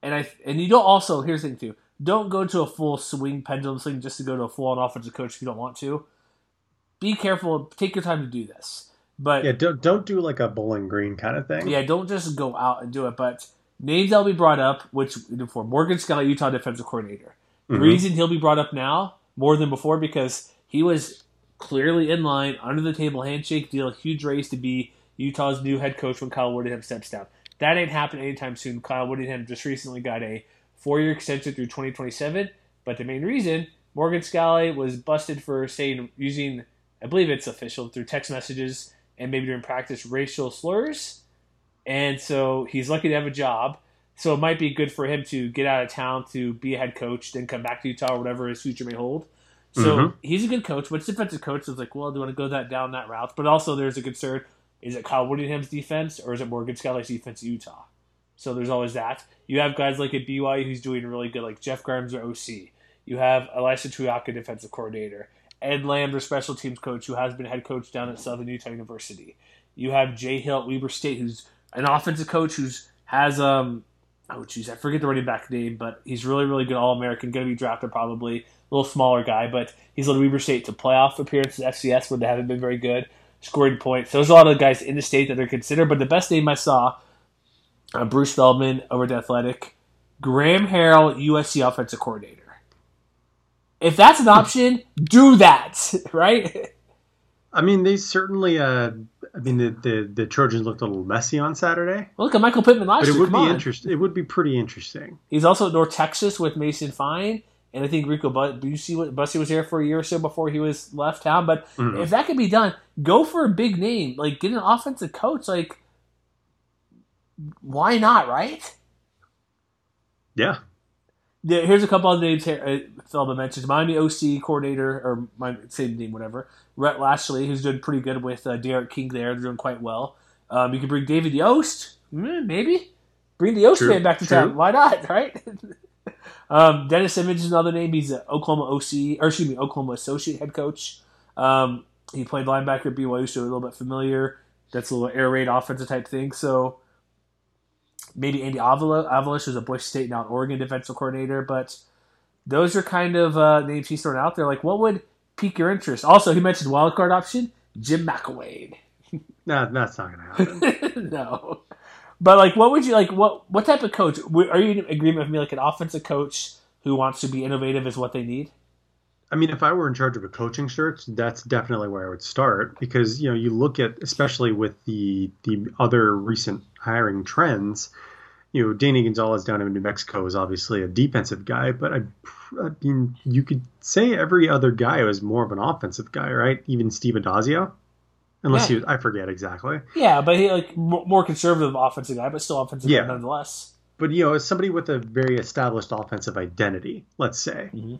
and I and you don't also, here's the thing too don't go to a full swing pendulum swing just to go to a full on offensive coach if you don't want to. Be careful. Take your time to do this. But yeah, don't don't do like a Bowling Green kind of thing. Yeah, don't just go out and do it. But names that'll be brought up, which for Morgan Scalley, Utah defensive coordinator. The mm-hmm. reason he'll be brought up now more than before because he was clearly in line, under the table handshake deal, huge race to be Utah's new head coach when Kyle Whittingham steps down. That ain't happening anytime soon. Kyle Whittingham just recently got a four year extension through 2027. But the main reason Morgan Scalley was busted for saying using, I believe it's official, through text messages and maybe during practice racial slurs. And so he's lucky to have a job. So it might be good for him to get out of town to be a head coach, then come back to Utah or whatever his future may hold. So mm-hmm. he's a good coach, but defensive coach is like, well, do you want to go that down that route? But also there's a concern: is it Kyle Whittingham's defense or is it Morgan Scalley's defense at Utah? So there's always that. You have guys like at BYU who's doing really good, like Jeff Grimes or OC. You have Ilaisa Tuiaki, defensive coordinator. Ed Lamb, their special teams coach, who has been head coach down at Southern Utah University. You have Jay Hill at Weber State, who's an offensive coach who's has um oh jeez, I forget the running back name, but he's really really good All American, going to be drafted probably. A little smaller guy, but he's led Weber State to playoff appearances FCS where they haven't been very good, scoring points. So there's a lot of guys in the state that are considered, but the best name I saw, uh, Bruce Feldman over at Athletic, Graham Harrell, USC offensive coordinator. If that's an option, do that, (laughs) right? I mean, they certainly. Uh, I mean, the, the, the Trojans looked a little messy on Saturday. Well, look at Michael Pittman last but year. It would Come be interesting. It would be pretty interesting. He's also at North Texas with Mason Fine, and I think Rico Bussey was there for a year or so before he was left town. But mm-hmm. if that could be done, go for a big name. Like get an offensive coach. Like, why not? Right? Yeah, yeah, here's a couple of names here. Uh, Philip mentioned Miami OC coordinator, or my same name, whatever. Rhett Lashlee, who's doing pretty good with uh, D'Eriq King there, They're doing quite well. Um, you can bring David Yost, mm, maybe. Bring the Yost man back to true. town. Why not, (laughs) right? Um, Dennis Simmons is another name. He's an Oklahoma OC, or excuse me, Oklahoma associate head coach. Um, he played linebacker at BYU, so a little bit familiar. That's a little air raid offensive type thing. So maybe Andy Avila. Avalos was a Boise State now Oregon defensive coordinator, but those are kind of uh, names he's throwing out there. Like, what would pique your interest? Also, he mentioned wild card option, Jim McElwain. no, that's not going to happen. (laughs) no, but like, what would you like? What what type of coach are you in agreement with me? Like an offensive coach who wants to be innovative is what they need. I mean, if I were in charge of a coaching search, that's definitely where I would start because you know you look at especially with the the other recent hiring trends, you know, Danny Gonzales down in New Mexico is obviously a defensive guy, but I, I mean, you could say every other guy was more of an offensive guy, right? Even Steve Addazio, unless Yeah. he, was, I forget exactly. Yeah, but he like mo- more conservative offensive guy, but still offensive Yeah. nonetheless. But you know, as somebody with a very established offensive identity, let's say. Mm-hmm.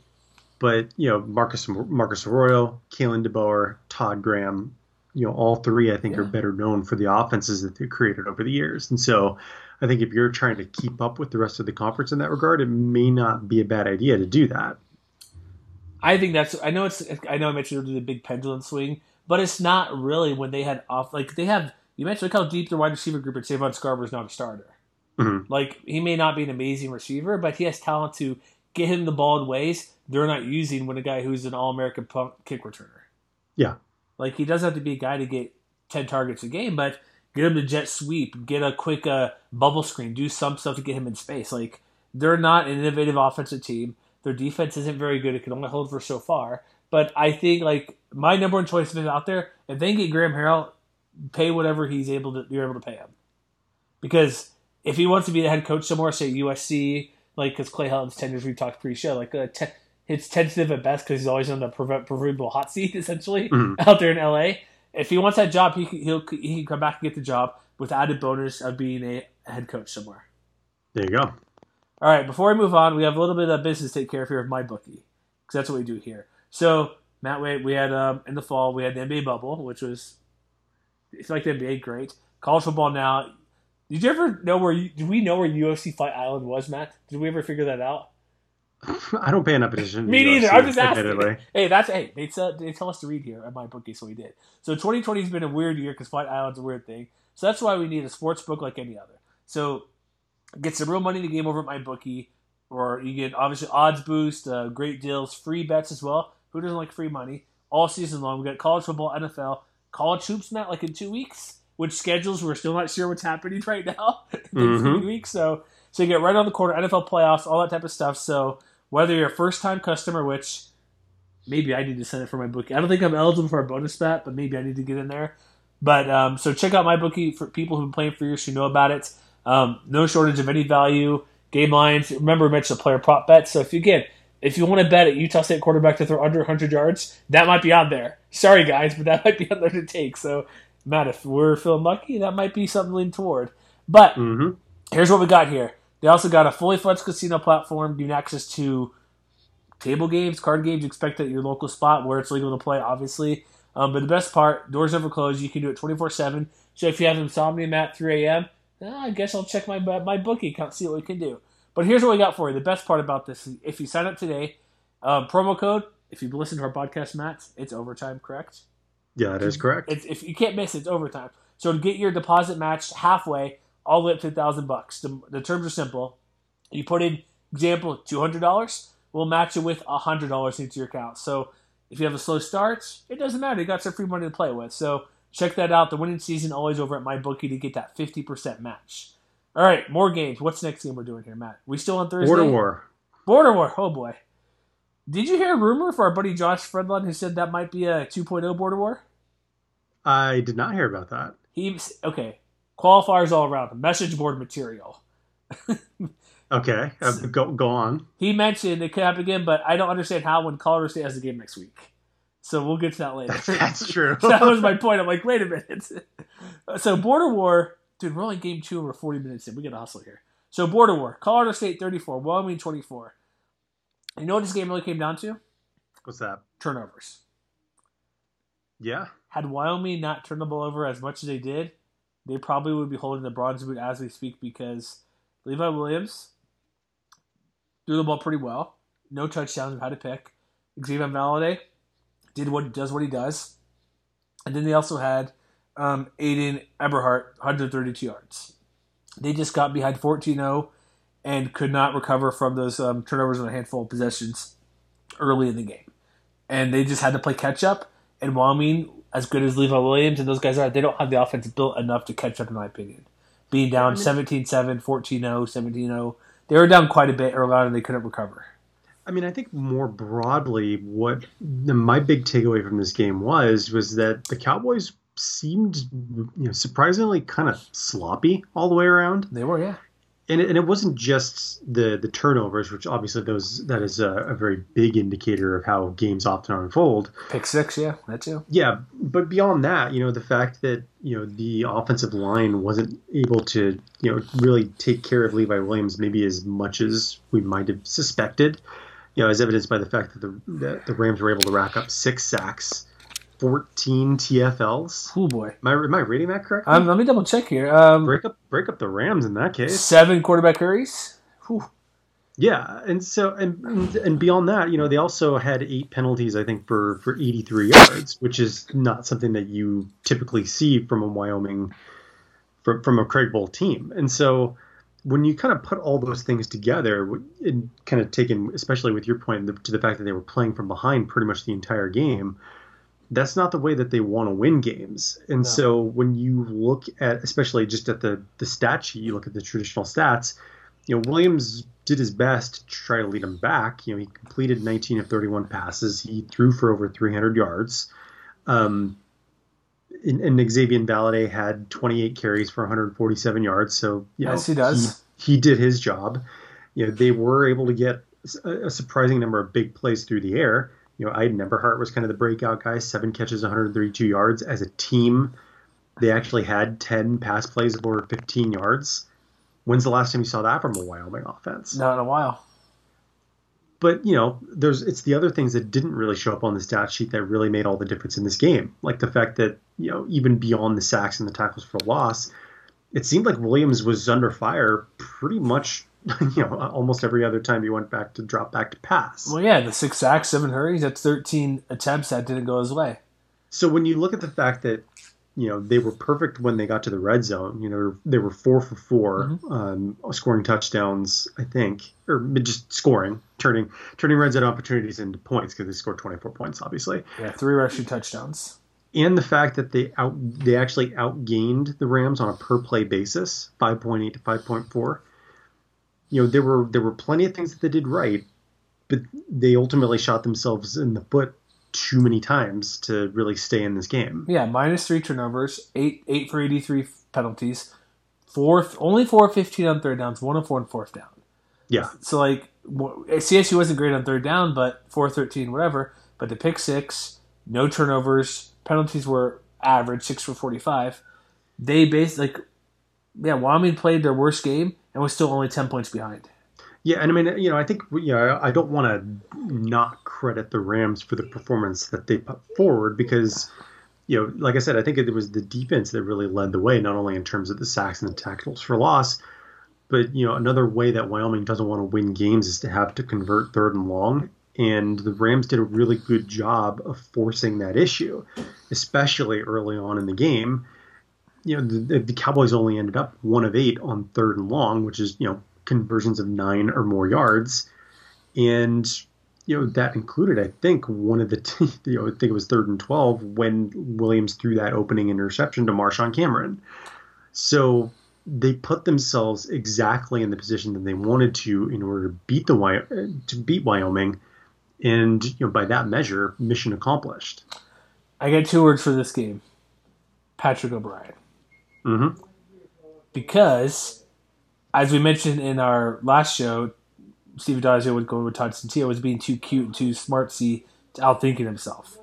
But you know, Marcus Marcus Arroyo, Kalen DeBoer, Todd Graham, you know, all three I think are better known for the offenses that they've created over the years. And so, I think if you're trying to keep up with the rest of the conference in that regard, it may not be a bad idea to do that. I think that's. I know it's. I know I mentioned the big pendulum swing, but it's not really when they had off. Like they have. You mentioned look how deep the wide receiver group at Savon Scarver is not a starter. Mhm. Like he may not be an amazing receiver, but he has talent to get him the ball in ways they're not using when a guy who's an All American kick returner. Yeah. Like he doesn't have to be a guy to get ten targets a game, but get him to jet sweep, get a quick uh, bubble screen, do some stuff to get him in space. Like they're not an innovative offensive team. Their defense isn't very good. It can only hold for so far. But I think like my number one choice is out there. If they can get Graham Harrell, pay whatever he's able to. You're able to pay him because if he wants to be the head coach somewhere, say USC, like because Clay Helton's tenure, we talked pre-show, like uh, te- it's tentative at best because he's always on the prov- proverbial hot seat (laughs) essentially Mhm. out there in LA. If he wants that job, he can, he'll he can come back and get the job with added bonus of being a head coach somewhere. There you go. All right, before we move on, we have a little bit of business to take care of here with MyBookie because that's what we do here. So Matt, we, we had um, in the fall we had the NBA bubble, which was it's like the NBA great. College football now. Did you ever know where? You, did we know where UFC Fight Island was, Matt? Did we ever figure that out? (laughs) I don't pay enough attention. Me neither. UFC, I'm just asking. admittedly. Hey, that's hey. They tell, they tell us to read here at MyBookie, so we did. So 2020 has been a weird year because Fight Island's a weird thing. So that's why we need a sports book like any other. So get some real money in the game over at MyBookie, or you get obviously odds boost, uh, great deals, free bets as well. Who doesn't like free money all season long? We got college football, NFL, college hoops, Matt, like in two weeks. Which schedules we're still not sure what's happening (laughs) right now (laughs) in Mhm. three weeks. So so you get right on the corner, NFL playoffs, all that type of stuff. So whether you're a first time customer, which maybe I need to send it for MyBookie. I don't think I'm eligible for a bonus bet, but maybe I need to get in there. But um, so check out MyBookie for people who've been playing for years who know about it. Um, no shortage of any value. Game lines. Remember, mentioned the player prop bet. So if you get if you want to bet at Utah State quarterback to throw under 100 yards, that might be on there. Sorry guys, but that (laughs) might be on there to take. So Matt, if we're feeling lucky, that might be something to lean toward. But Mhm. here's what we got here. They also got a fully fledged casino platform, giving access to table games, card games. Expect at your local spot where it's legal to play, obviously. Um, but the best part, doors never close. You can do it 24 seven. So if you have insomnia Matt 3 a.m., eh, I guess I'll check my MyBookie account, see what we can do. But here's what we got for you. The best part about this: is if you sign up today, um, promo code. If you've listened to our podcast, Matt, it's overtime, correct? Yeah, it is correct. It's, if you can't miss, it, it's overtime. So to get your deposit matched halfway, all the way up to a thousand bucks. The, the terms are simple. You put in, example, two hundred dollars. We'll match it with hundred dollars into your account. So if you have a slow start, it doesn't matter. You got some free money to play with. So check that out. The winning season always over at MyBookie to get that fifty percent match. All right, more games. What's the next game we're doing here, Matt? We still on Thursday? Border War. Border War. Oh boy. Did you hear a rumor for our buddy Josh Fredlund who said that might be a 2.0 Border War? I did not hear about that. He okay. Qualifiers all around. Message board material. (laughs) Okay, uh, go go on. He mentioned it could happen again, but I don't understand how when Colorado State has a game next week. So we'll get to that later. (laughs) That's true. (laughs) that was my point. I'm like, wait a minute. so Border War, dude, we're only game two over 40 minutes in. We got to hustle here. So Border War, Colorado State 34, Wyoming 24. You know what this game really came down to? What's that? Turnovers. Yeah. Had Wyoming not turned the ball over as much as they did, they probably would be holding the bronze boot as we speak because Levi Williams threw the ball pretty well. No touchdowns, had to pick. Xazavian Valladay did what does what he does. And then they also had um, Ayden Eberhardt, 132 yards. They just got behind 14-0 and could not recover from those um, turnovers on a handful of possessions early in the game. And they just had to play catch up. And Wyoming, as good as Levi Williams and those guys are, they don't have the offense built enough to catch up, in my opinion. Being down 17 7, 14 0, 17 0. They were down quite a bit early on and they couldn't recover. I mean, I think more broadly, what the, my big takeaway from this game was was that the Cowboys seemed, you know, surprisingly kind of sloppy all the way around. They were, yeah. and it, and it wasn't just the the turnovers, which obviously those that is a, a, very big indicator of how games often unfold. Pick six, yeah, that too. Yeah, but beyond that, you know, the fact that you know the offensive line wasn't able to you know really take care of Levi Williams maybe as much as we might have suspected. You know, as evidenced by the fact that the that the Rams were able to rack up six sacks 14 TFLs. Oh boy, am I, am I reading that correctly? Um, let me double check here. Um, break up break up the Rams in that case. Seven quarterback hurries. Whew. Yeah, and so and and beyond that, you know, they also had eight penalties, I think, for for 83 yards, which is not something that you typically see from a Wyoming from from a Craig Bohl team. And so when you kind of put all those things together, and kind of taken, especially with your point to the fact that they were playing from behind pretty much the entire game that's not the way that they want to win games. And no. so when you look at, especially just at the the stat sheet, you look at the traditional stats. You know, Williams did his best to try to lead him back. You know, he completed 19 of 31 passes. He threw for over 300 yards. Um, and, and Xazavian Valladay had 28 carries for 147 yards. So yes, know, he does. He, he, did his job. You know, they were able to get a, a surprising number of big plays through the air you know, Ayden Eberhardt was kind of the breakout guy, seven catches, 132 yards. As a team, they actually had 10 pass plays of over 15 yards. When's the last time you saw that from a Wyoming offense? Not in a while. But you know, there's it's the other things that didn't really show up on the stat sheet that really made all the difference in this game. Like the fact that you know, even beyond the sacks and the tackles for loss, it seemed like Williams was under fire pretty much (laughs) you know, almost every other time he went back to drop back to pass. Well, yeah, the six sacks, seven hurries, that's 13 attempts that didn't go his way. So when you look at the fact that, you know, they were perfect when they got to the red zone, you know, they were four for 4 mm-hmm. um, scoring touchdowns, I think, or just scoring, turning turning red zone opportunities into points because they scored 24 points, obviously. Yeah, three rushing touchdowns. And the fact that they out they actually outgained the Rams on a per play basis, 5.8 to 5.4 you know there were there were plenty of things that they did right, but they ultimately shot themselves in the foot too many times to really stay in this game. Yeah, minus three turnovers, eight eight for eighty three penalties, four only four fifteen on third downs, one of four on fourth down. Yeah. So like CSU wasn't great on third down, but four thirteen whatever. But the pick six, no turnovers, penalties were average six for forty five. They based like yeah, Wyoming played their worst game and we're still only 10 points behind. Yeah, and I mean, you know, I think, you know, I don't want to not credit the Rams for the performance that they put forward because, you know, like I said, I think it was the defense that really led the way, not only in terms of the sacks and the tackles for loss, but, you know, another way that Wyoming doesn't want to win games is to have to convert third and long. And the Rams did a really good job of forcing that issue, especially early on in the game you know, the, the, Cowboys only ended up one of eight on third and long, which is, you know, conversions of nine or more yards. And, you know, that included, I think, one of the, t- (laughs) you know, I think it was third and 12 when Williams threw that opening interception to Marshawn Cameron. So they put themselves exactly in the position that they wanted to in order to beat the to beat Wyoming. And, you know, by that measure, mission accomplished. I got two words for this game Patrick O'Brien. Mm-hmm. Because, as we mentioned in our last show, Steve Dazio would go with Todd Centeio was being too cute and too smartsy to outthinking himself.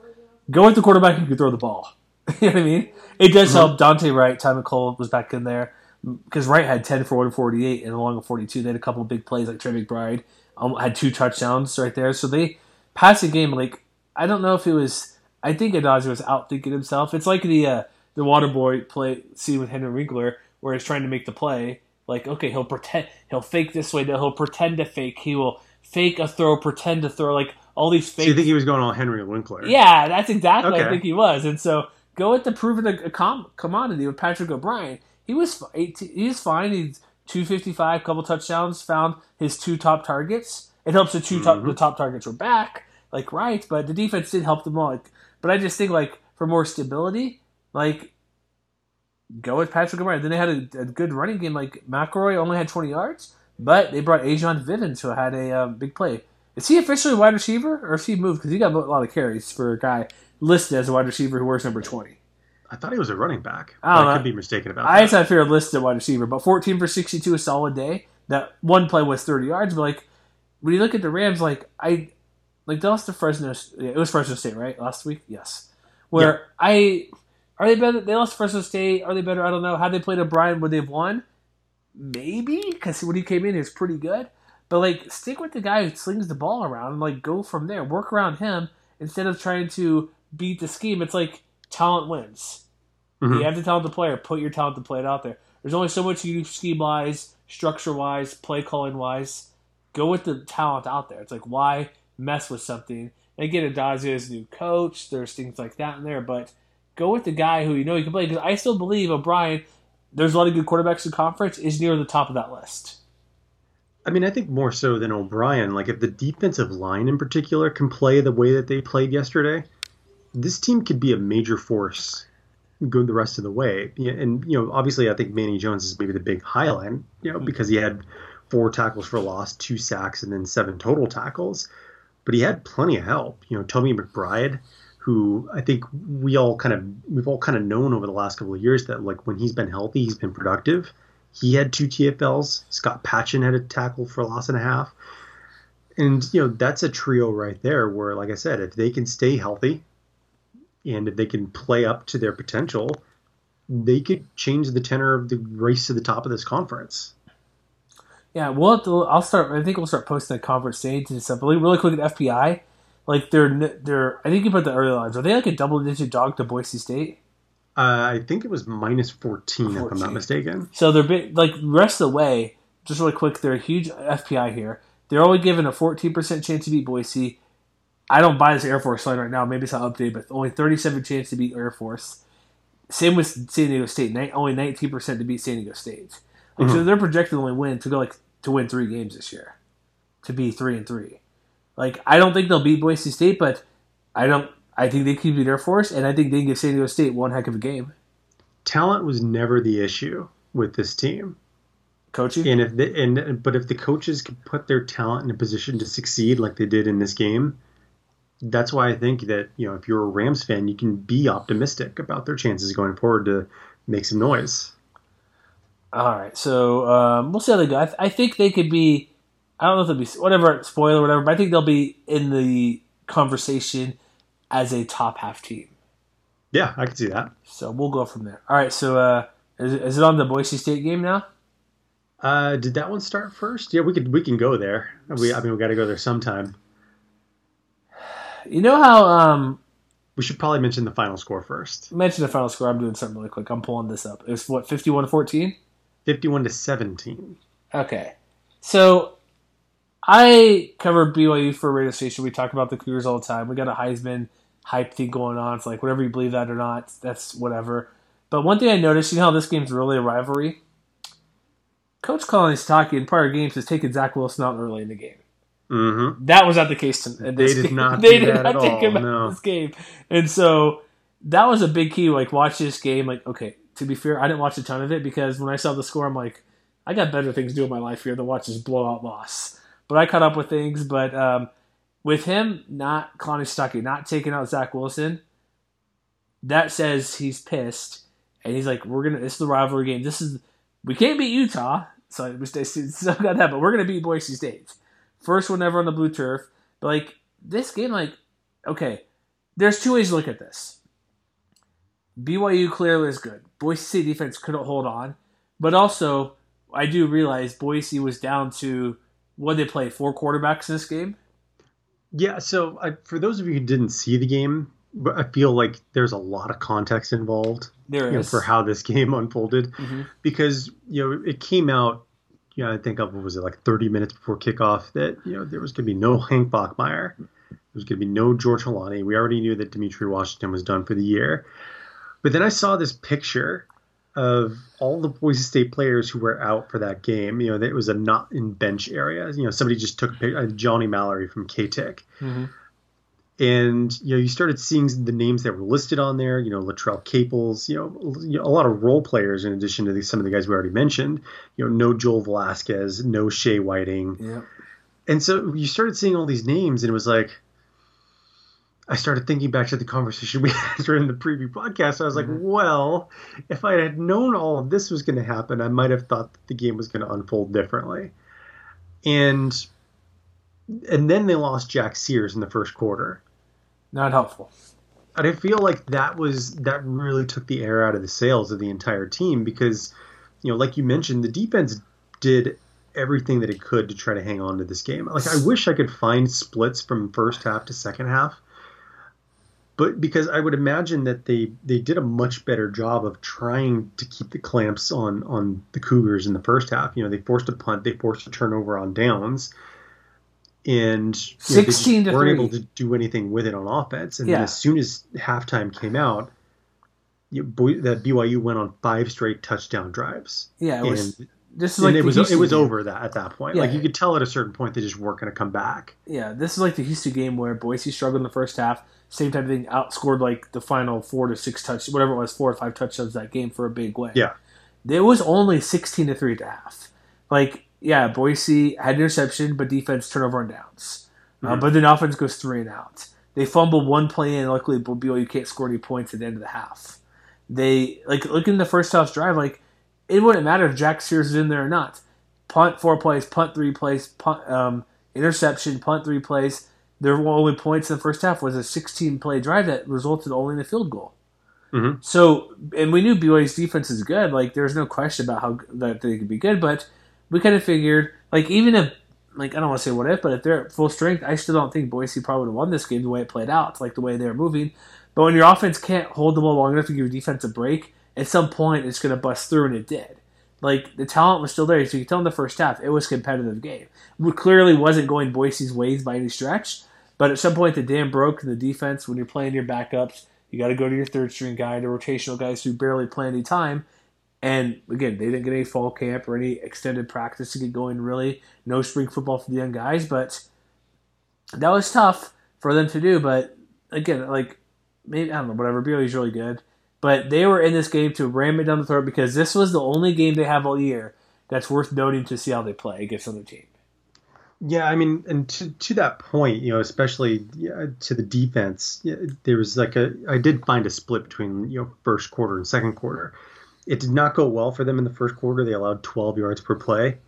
Go with the quarterback who can throw the ball. (laughs) you know what I mean? It does mm-hmm. help. Dante Wright, Ty McCall was back in there because Wright had 10 for 148 and along with 42. They had a couple of big plays like Trey McBride um, had two touchdowns right there. So they passed the game like I don't know if it was. I think Addazio was outthinking himself. It's like the uh, the water boy play scene with Henry Winkler where he's trying to make the play. Like, okay, he'll pretend he'll fake this way, no, he'll pretend to fake. He will fake a throw, pretend to throw, like all these fake. So you think he was going all Henry Winkler? Yeah, that's exactly okay. I think he was. And so go with the proven a, a com- commodity with Patrick O'Brien. He was 18, he was fine. He's 255, couple touchdowns, found his two top targets. It helps the 2 top, mm-hmm. the top targets were back, like right, but the defense did help them all. Like, but I just think like for more stability, like, go with Patrick O'Brien. Then they had a, a, good running game. Like McElroy only had 20 yards, but they brought Ajon Vivens, who had a um, big play. Is he officially a wide receiver, or is he moved? Because he got a lot of carries for a guy listed as a wide receiver who wears number 20. I thought he was a running back. I, I could be mistaken about I that. I just had fear listed wide receiver, but 14 for 62, a solid day. that one play was 30 yards, but like when you look at the Rams, like I like they lost to Fresno. It was Fresno State, right? Last week, yes. Where yeah. I are they better? They lost Fresno State. Are they better? I don't know. How they played O'Brien? Would they've won? Maybe because when he came in, he was pretty good. But like, stick with the guy who slings the ball around and like go from there. Work around him instead of trying to beat the scheme. It's like talent wins. Mm-hmm. You have the talent to play, or put your talent to play it out there. There's only so much you do scheme wise, structure wise, play calling wise. Go with the talent out there. It's like why mess with something? And again, Addazio is a new coach. There's things like that in there, but go with the guy who you know you can play. Because I still believe O'Brien. There's a lot of good quarterbacks in conference. Is near the top of that list. I mean, I think more so than O'Brien. Like, if the defensive line in particular can play the way that they played yesterday, this team could be a major force go the rest of the way. And you know, obviously, I think Manny Jones is maybe the big highlight, you know, hmm. because he had four tackles for loss, two sacks, and then seven total tackles. But he had plenty of help. You know, Tommy McBride, who I think we all kind of we've all kind of known over the last couple of years that like when he's been healthy, he's been productive. He had two TFLs. Scott Patchan had a tackle for a loss and a half. And you know that's a trio right there. Where, like I said, if they can stay healthy, and if they can play up to their potential, they could change the tenor of the race to the top of this conference. Yeah, we'll I'll start. I think we'll start posting the conference stage and stuff. But really quick at FPI, like they're they're. I think you put the early lines. Are they like a double digit dog to Boise State? Uh, I think it was minus 14, 14, if I'm not mistaken. So they're big, like rest of the way. Just really quick, they're a huge FPI here. They're only given a 14% chance to beat Boise, I don't buy this Air Force line right now. Maybe it's not updated, but only 37 chance to beat Air Force. Same with San Diego State. only 19 percent to beat San Diego State. Like, mm-hmm. So they're projected to only win to go like to win three games this year, to be three and three. Like I don't think they'll beat Boise State, but I don't. I think they can beat Air Force, and I think they can give San Diego State one heck of a game. Talent was never the issue with this team. Coaching, and if the, and but if the coaches could put their talent in a position to succeed like they did in this game, that's why I think that you know if you're a Rams fan, you can be optimistic about their chances going forward to make some noise. All right, so um, we'll see how they go. I, th- I, think they could be. I don't know if they'll be whatever spoiler whatever, but I think they'll be in the conversation as a top half team. Yeah, I can see that. So we'll go from there. All right, so uh, is, it, is it on the Boise State game now? Uh, did that one start first? Yeah, we could we can go there. We I mean we got to go there sometime. You know how um, we should probably mention the final score first. Mention the final score. I'm doing something really quick. I'm pulling this up. It's what 51 to 14. 51 to 17. Okay, so I cover BYU for a radio station. We talk about the Cougars all the time. We got a Heisman hype thing going on. It's like whatever you believe that or not, that's whatever. But one thing I noticed, you know how this game's really a rivalry. Coach Kalani Sitake in prior games has taken Zach Wilson out early in the game. Mm-hmm. That was not the case. In, they did game. not. (laughs) they did not take him no. out of this game, and so that was a big key. Like watch this game. Like okay, to be fair, I didn't watch a ton of it because when I saw the score, I'm like, I got better things to do in my life here than watch this blowout loss. But I caught up with things. But um, with him not Kalani Sitake not taking out Zach Wilson, that says he's pissed, and he's like, we're gonna. This is the rivalry game. This is we can't beat Utah, so we (laughs) still got that, but we're gonna beat Boise State. First one ever on the blue turf. But like this game, like, okay, there's two ways to look at this. BYU clearly is good. Boise State defense couldn't hold on. But also, I do realize Boise was down to what they play, four quarterbacks in this game? Yeah, so I, for those of you who didn't see the game, I feel like there's a lot of context involved there know, for how this game unfolded mm-hmm. because you know it came out you know, I think of was it like 30 minutes before kickoff that you know there was going to be no Hank Bachmeier, there was going to be no George Holani. We already knew that Dimitri Washington was done for the year, but then I saw this picture of all the Boise State players who were out for that game. You know, it was a not in bench area. You know, somebody just took a picture. Uh, Johnny Mallory from K Tech. Mm-hmm and you know you started seeing the names that were listed on there you know Latrell Caples you know a lot of role players in addition to the, some of the guys we already mentioned you know no Joel Velasquez no Shea Whiting yeah and so you started seeing all these names and it was like I started thinking back to the conversation we (laughs) had during the preview podcast. I was like, Mm-hmm. well, if I had known all of this was going to happen, I might have thought that the game was going to unfold differently. And and then they lost Jack Sears in the first quarter. Not helpful. And I feel like that was that really took the air out of the sails of the entire team because, you know, like you mentioned, the defense did everything that it could to try to hang on to this game. Like I wish I could find splits from first half to second half. But because I would imagine that they they did a much better job of trying to keep the clamps on on the Cougars in the first half. You know, they forced a punt, they forced a turnover on downs. And you know, they 16 to weren't three. able to do anything with it on offense. And Yeah. then as soon as halftime came out, you that BYU went on five straight touchdown drives. Yeah, it was- and, this is and like it was Houston it was game. over that at that point. Yeah. Like you could tell at a certain point they just weren't going to come back. Yeah, this is like the Houston game where Boise struggled in the first half. Same type of thing, outscored like the final four to six touch, whatever it was, four or five touchdowns that game for a big win. Yeah. It was only sixteen to three at the half. Like, yeah, Boise had interception, but defense turnover on downs. Uh, Mhm. but then offense goes three and out. They fumble one play in. Luckily, BYU can't score any points at the end of the half. They like look in the first half drive. Like, it wouldn't matter if Jack Sears is in there or not. Punt four plays, punt three plays, punt um, interception, punt three plays. Their only points in the first half was a 16 play drive that resulted only in a field goal. Mhm. So, and we knew BYU's defense is good. Like, there's no question about how that they could be good. But we kind of figured, like, even if, like, I don't want to say what if, but if they're at full strength, I still don't think Boise probably would have won this game the way it played out, like the way they were moving. But when your offense can't hold the ball long enough to give your defense a break, at some point it's going to bust through, and it did. Like the talent was still there, so you could tell in the first half it was a competitive game. It clearly wasn't going Boise's ways by any stretch, but at some point the dam broke in the defense. When you're playing your backups, you got to go to your third string guy, the rotational guys who barely play any time. And again, they didn't get any fall camp or any extended practice to get going. Really, no spring football for the young guys, but that was tough for them to do. But again, like maybe I don't know, whatever. BYU's really good, but they were in this game to ram it down the throat because this was the only game they have all year that's worth noting to see how they play against another team. Yeah, I mean, and to to that point, you know, especially yeah, to the defense, yeah, there was like a I did find a split between you know first quarter and second quarter. It did not go well for them in the first quarter. They allowed 12 yards per play,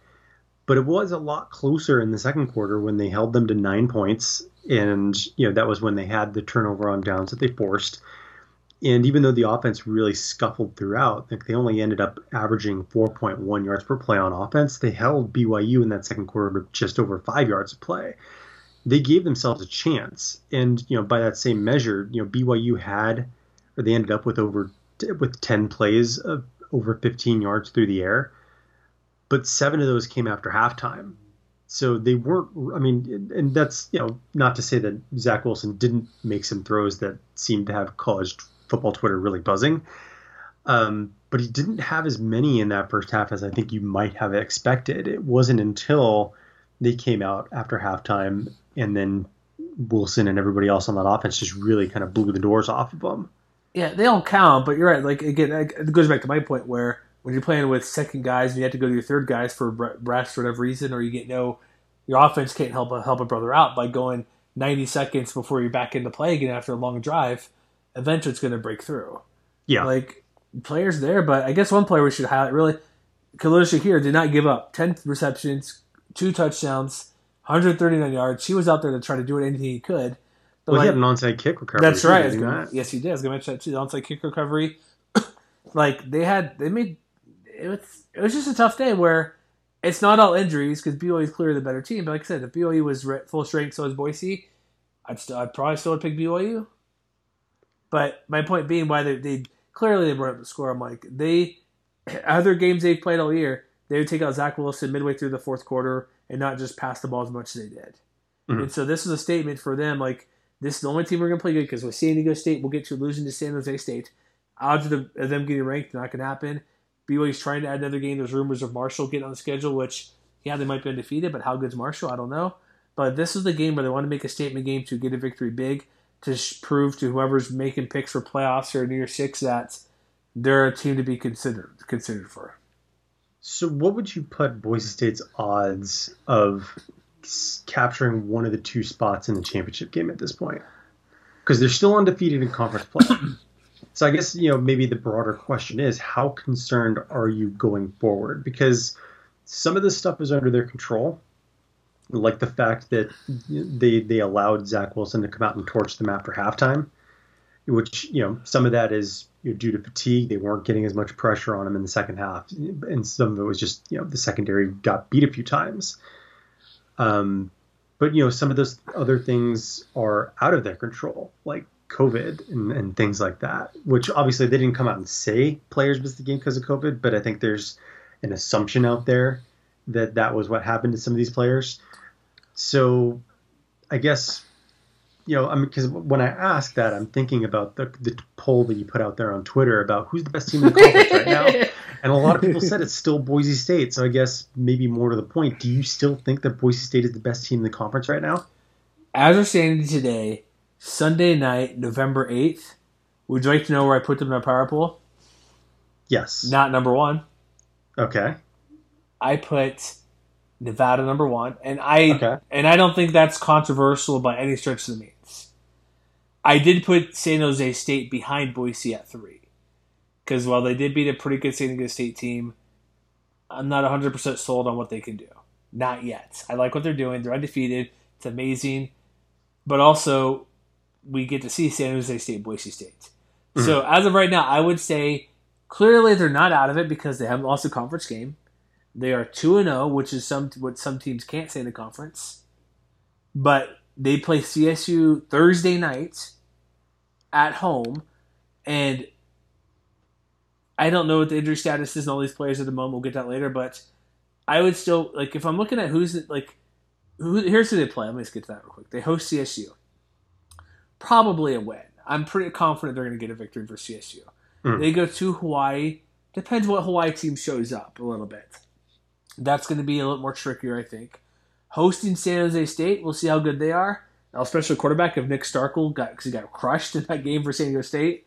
but it was a lot closer in the second quarter when they held them to nine points, and you know that was when they had the turnover on downs that they forced. And even though the offense really scuffled throughout, like they only ended up averaging 4.1 yards per play on offense, they held BYU in that second quarter to just over five yards of play. They gave themselves a chance, and you know by that same measure, you know BYU had, or they ended up with over with 10 plays of over 15 yards through the air, but seven of those came after halftime. So they weren't. I mean, and that's you know not to say that Zach Wilson didn't make some throws that seemed to have college football Twitter really buzzing. Um, but he didn't have as many in that first half as I think you might have expected. It wasn't until they came out after halftime and then Wilson and everybody else on that offense just really kind of blew the doors off of them. Yeah, they don't count, but you're right. Like again, it goes back to my point where when you're playing with second guys and you have to go to your third guys for rest for whatever reason, or you get no, your offense can't help a, help a brother out by going 90 seconds before you're back into play again after a long drive. Eventually, it's going to break through. Yeah, like players there, but I guess one player we should highlight really, Khalil Shakir did not give up. 10 receptions, two touchdowns, 139 yards. He was out there to try to do anything he could. But well, like, he had an onside kick recovery. That's right. Gonna, yes, he did. I was going to mention that too. The onside kick recovery. (coughs) like they had, they made it was. It was just a tough day where it's not all injuries because BYU is clearly the better team. But like I said, if BYU was full strength, so is Boise. I'd still, I'd probably still would pick BYU. But my point being, why they, they clearly they brought up the score. I'm like they (clears throat) other games they've played all year, they would take out Zach Wilson midway through the fourth quarter and not just pass the ball as much as they did. Mm-hmm. And so this is a statement for them. Like this is the only team we're going to play good because with San Diego State, we'll get to losing to San Jose State. Odds of, the, of them getting ranked not going to happen. BYU's trying to add another game. There's rumors of Marshall getting on the schedule, which yeah they might be undefeated, but how good's Marshall? I don't know. But this is the game where they want to make a statement game to get a victory big to prove to whoever's making picks for playoffs or New Year Six that they're a team to be considered considered for. So, what would you put Boise State's odds of capturing one of the two spots in the championship game at this point? because they're still undefeated in conference play. (coughs) so I guess you know maybe the broader question is how concerned are you going forward? Because some of this stuff is under their control, like the fact that they they allowed Zach Wilson to come out and torch them after halftime, which you know some of that is you know, due to fatigue. They weren't getting as much pressure on him in the second half, and some of it was just you know the secondary got beat a few times. Um, but you know some of those other things are out of their control, like COVID and, and things like that. Which obviously they didn't come out and say players missed the game because of COVID, but I think there's an assumption out there that that was what happened to some of these players. So I guess you know, I mean, because when I ask that, I'm thinking about the, the poll that you put out there on Twitter about who's the best team in the conference right now, (laughs) and a lot of people said it's still Boise State. So I guess maybe more to the point, do you still think that Boise State is the best team in the conference right now? As we're standing today, Sunday night, November eighth. Would you like to know where I put them in our power pool? Yes. Not number one. Okay. I put Nevada number one, and I okay. and I don't think that's controversial by any stretch of the means. I did put San Jose State behind Boise at three, because while they did beat a pretty good San Diego State team, I'm not 100 percent sold on what they can do. Not yet. I like what they're doing. They're undefeated. It's amazing, but also we get to see San Jose State, Boise State. Mm-hmm. So as of right now, I would say clearly they're not out of it because they haven't lost a conference game. They are two and zero, which is some what some teams can't say in the conference. But they play CSU Thursday night at home, and I don't know what the injury status is in all these players at the moment. We'll get that later, but I would still like if I'm looking at who's like who. Here's who they play. Let me just get to that real quick. They host CSU. Probably a win. I'm pretty confident they're going to get a victory for CSU. Mm. They go to Hawaii. Depends what Hawaii team shows up a little bit. That's going to be a little more trickier, I think. Hosting San Jose State, we'll see how good they are. Now, special quarterback of Nick Starkel got because he got crushed (laughs) in that game for San Diego State.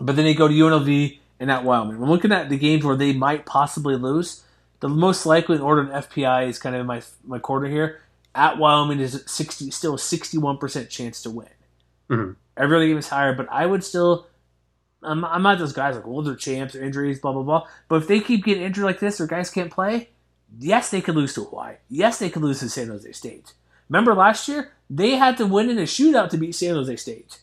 But then they go to UNLV and at Wyoming. We're looking at the games where they might possibly lose. The most likely order in FPI is kind of my my quarter here. At Wyoming is sixty still a sixty one percent chance to win. Mm-hmm. Every other game is higher, but I would still. I'm, I'm not those guys like, well, they're champs, or injuries, blah blah blah. But if they keep getting injured like this, or guys can't play, yes, they could lose to Hawaii. Yes, they could lose to San Jose State. Remember last year they had to win in a shootout to beat San Jose State.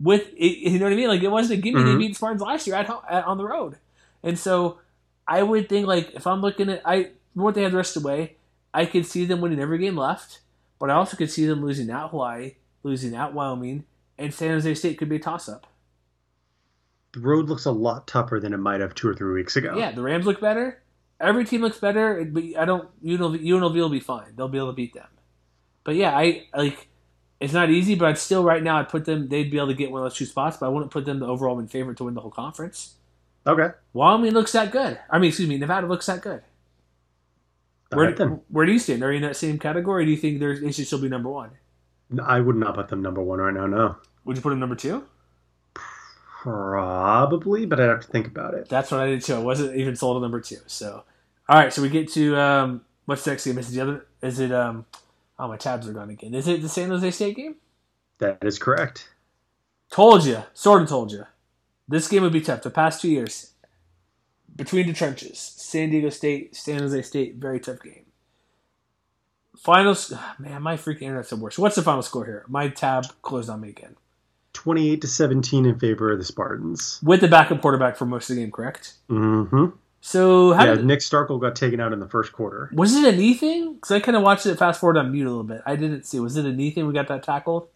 With you know what I mean? Like it wasn't a gimme. Mm-hmm. They beat Spartans last year at, home, at on the road, and so I would think like if I'm looking at I what they had the rest of the way, I could see them winning every game left, but I also could see them losing at Hawaii, losing at Wyoming, and San Jose State could be a toss up. The road looks a lot tougher than it might have two or three weeks ago. Yeah, the Rams look better. Every team looks better, but I don't. UNLV, UNLV will be fine. They'll be able to beat them. But yeah, I like. It's not easy, but I'd still right now I'd put them. They'd be able to get one of those two spots, but I wouldn't put them the overall in favorite to win the whole conference. Okay. Wyoming looks that good. I mean, excuse me, Nevada looks that good. Where, right where do you stand? Are you in that same category? do you think they should still be number one? I would not put them number one right now. No. Would you put them number two? Probably, but I'd have to think about it. That's what I did too. I wasn't even sold on number two. So, all right. So we get to um, what's next game? Is it the other? Is it um? Oh, my tabs are gone again. Is it the San Jose State game? That is correct. Told you. Sort of told you. This game would be tough. The past two years, between the trenches, San Diego State, San Jose State, very tough game. Finals, (sighs) man, my freaking internet's the worst. What's the final score here? My tab closed on me again. 28 to 17 in favor of the Spartans. With the backup quarterback for most of the game, correct? Mm-hmm. So how yeah, did, Nick Starkel got taken out in the first quarter. Was it a knee thing? Because I kind of watched it fast forward on mute a little bit. I didn't see. Was it a knee thing? We got that tackled.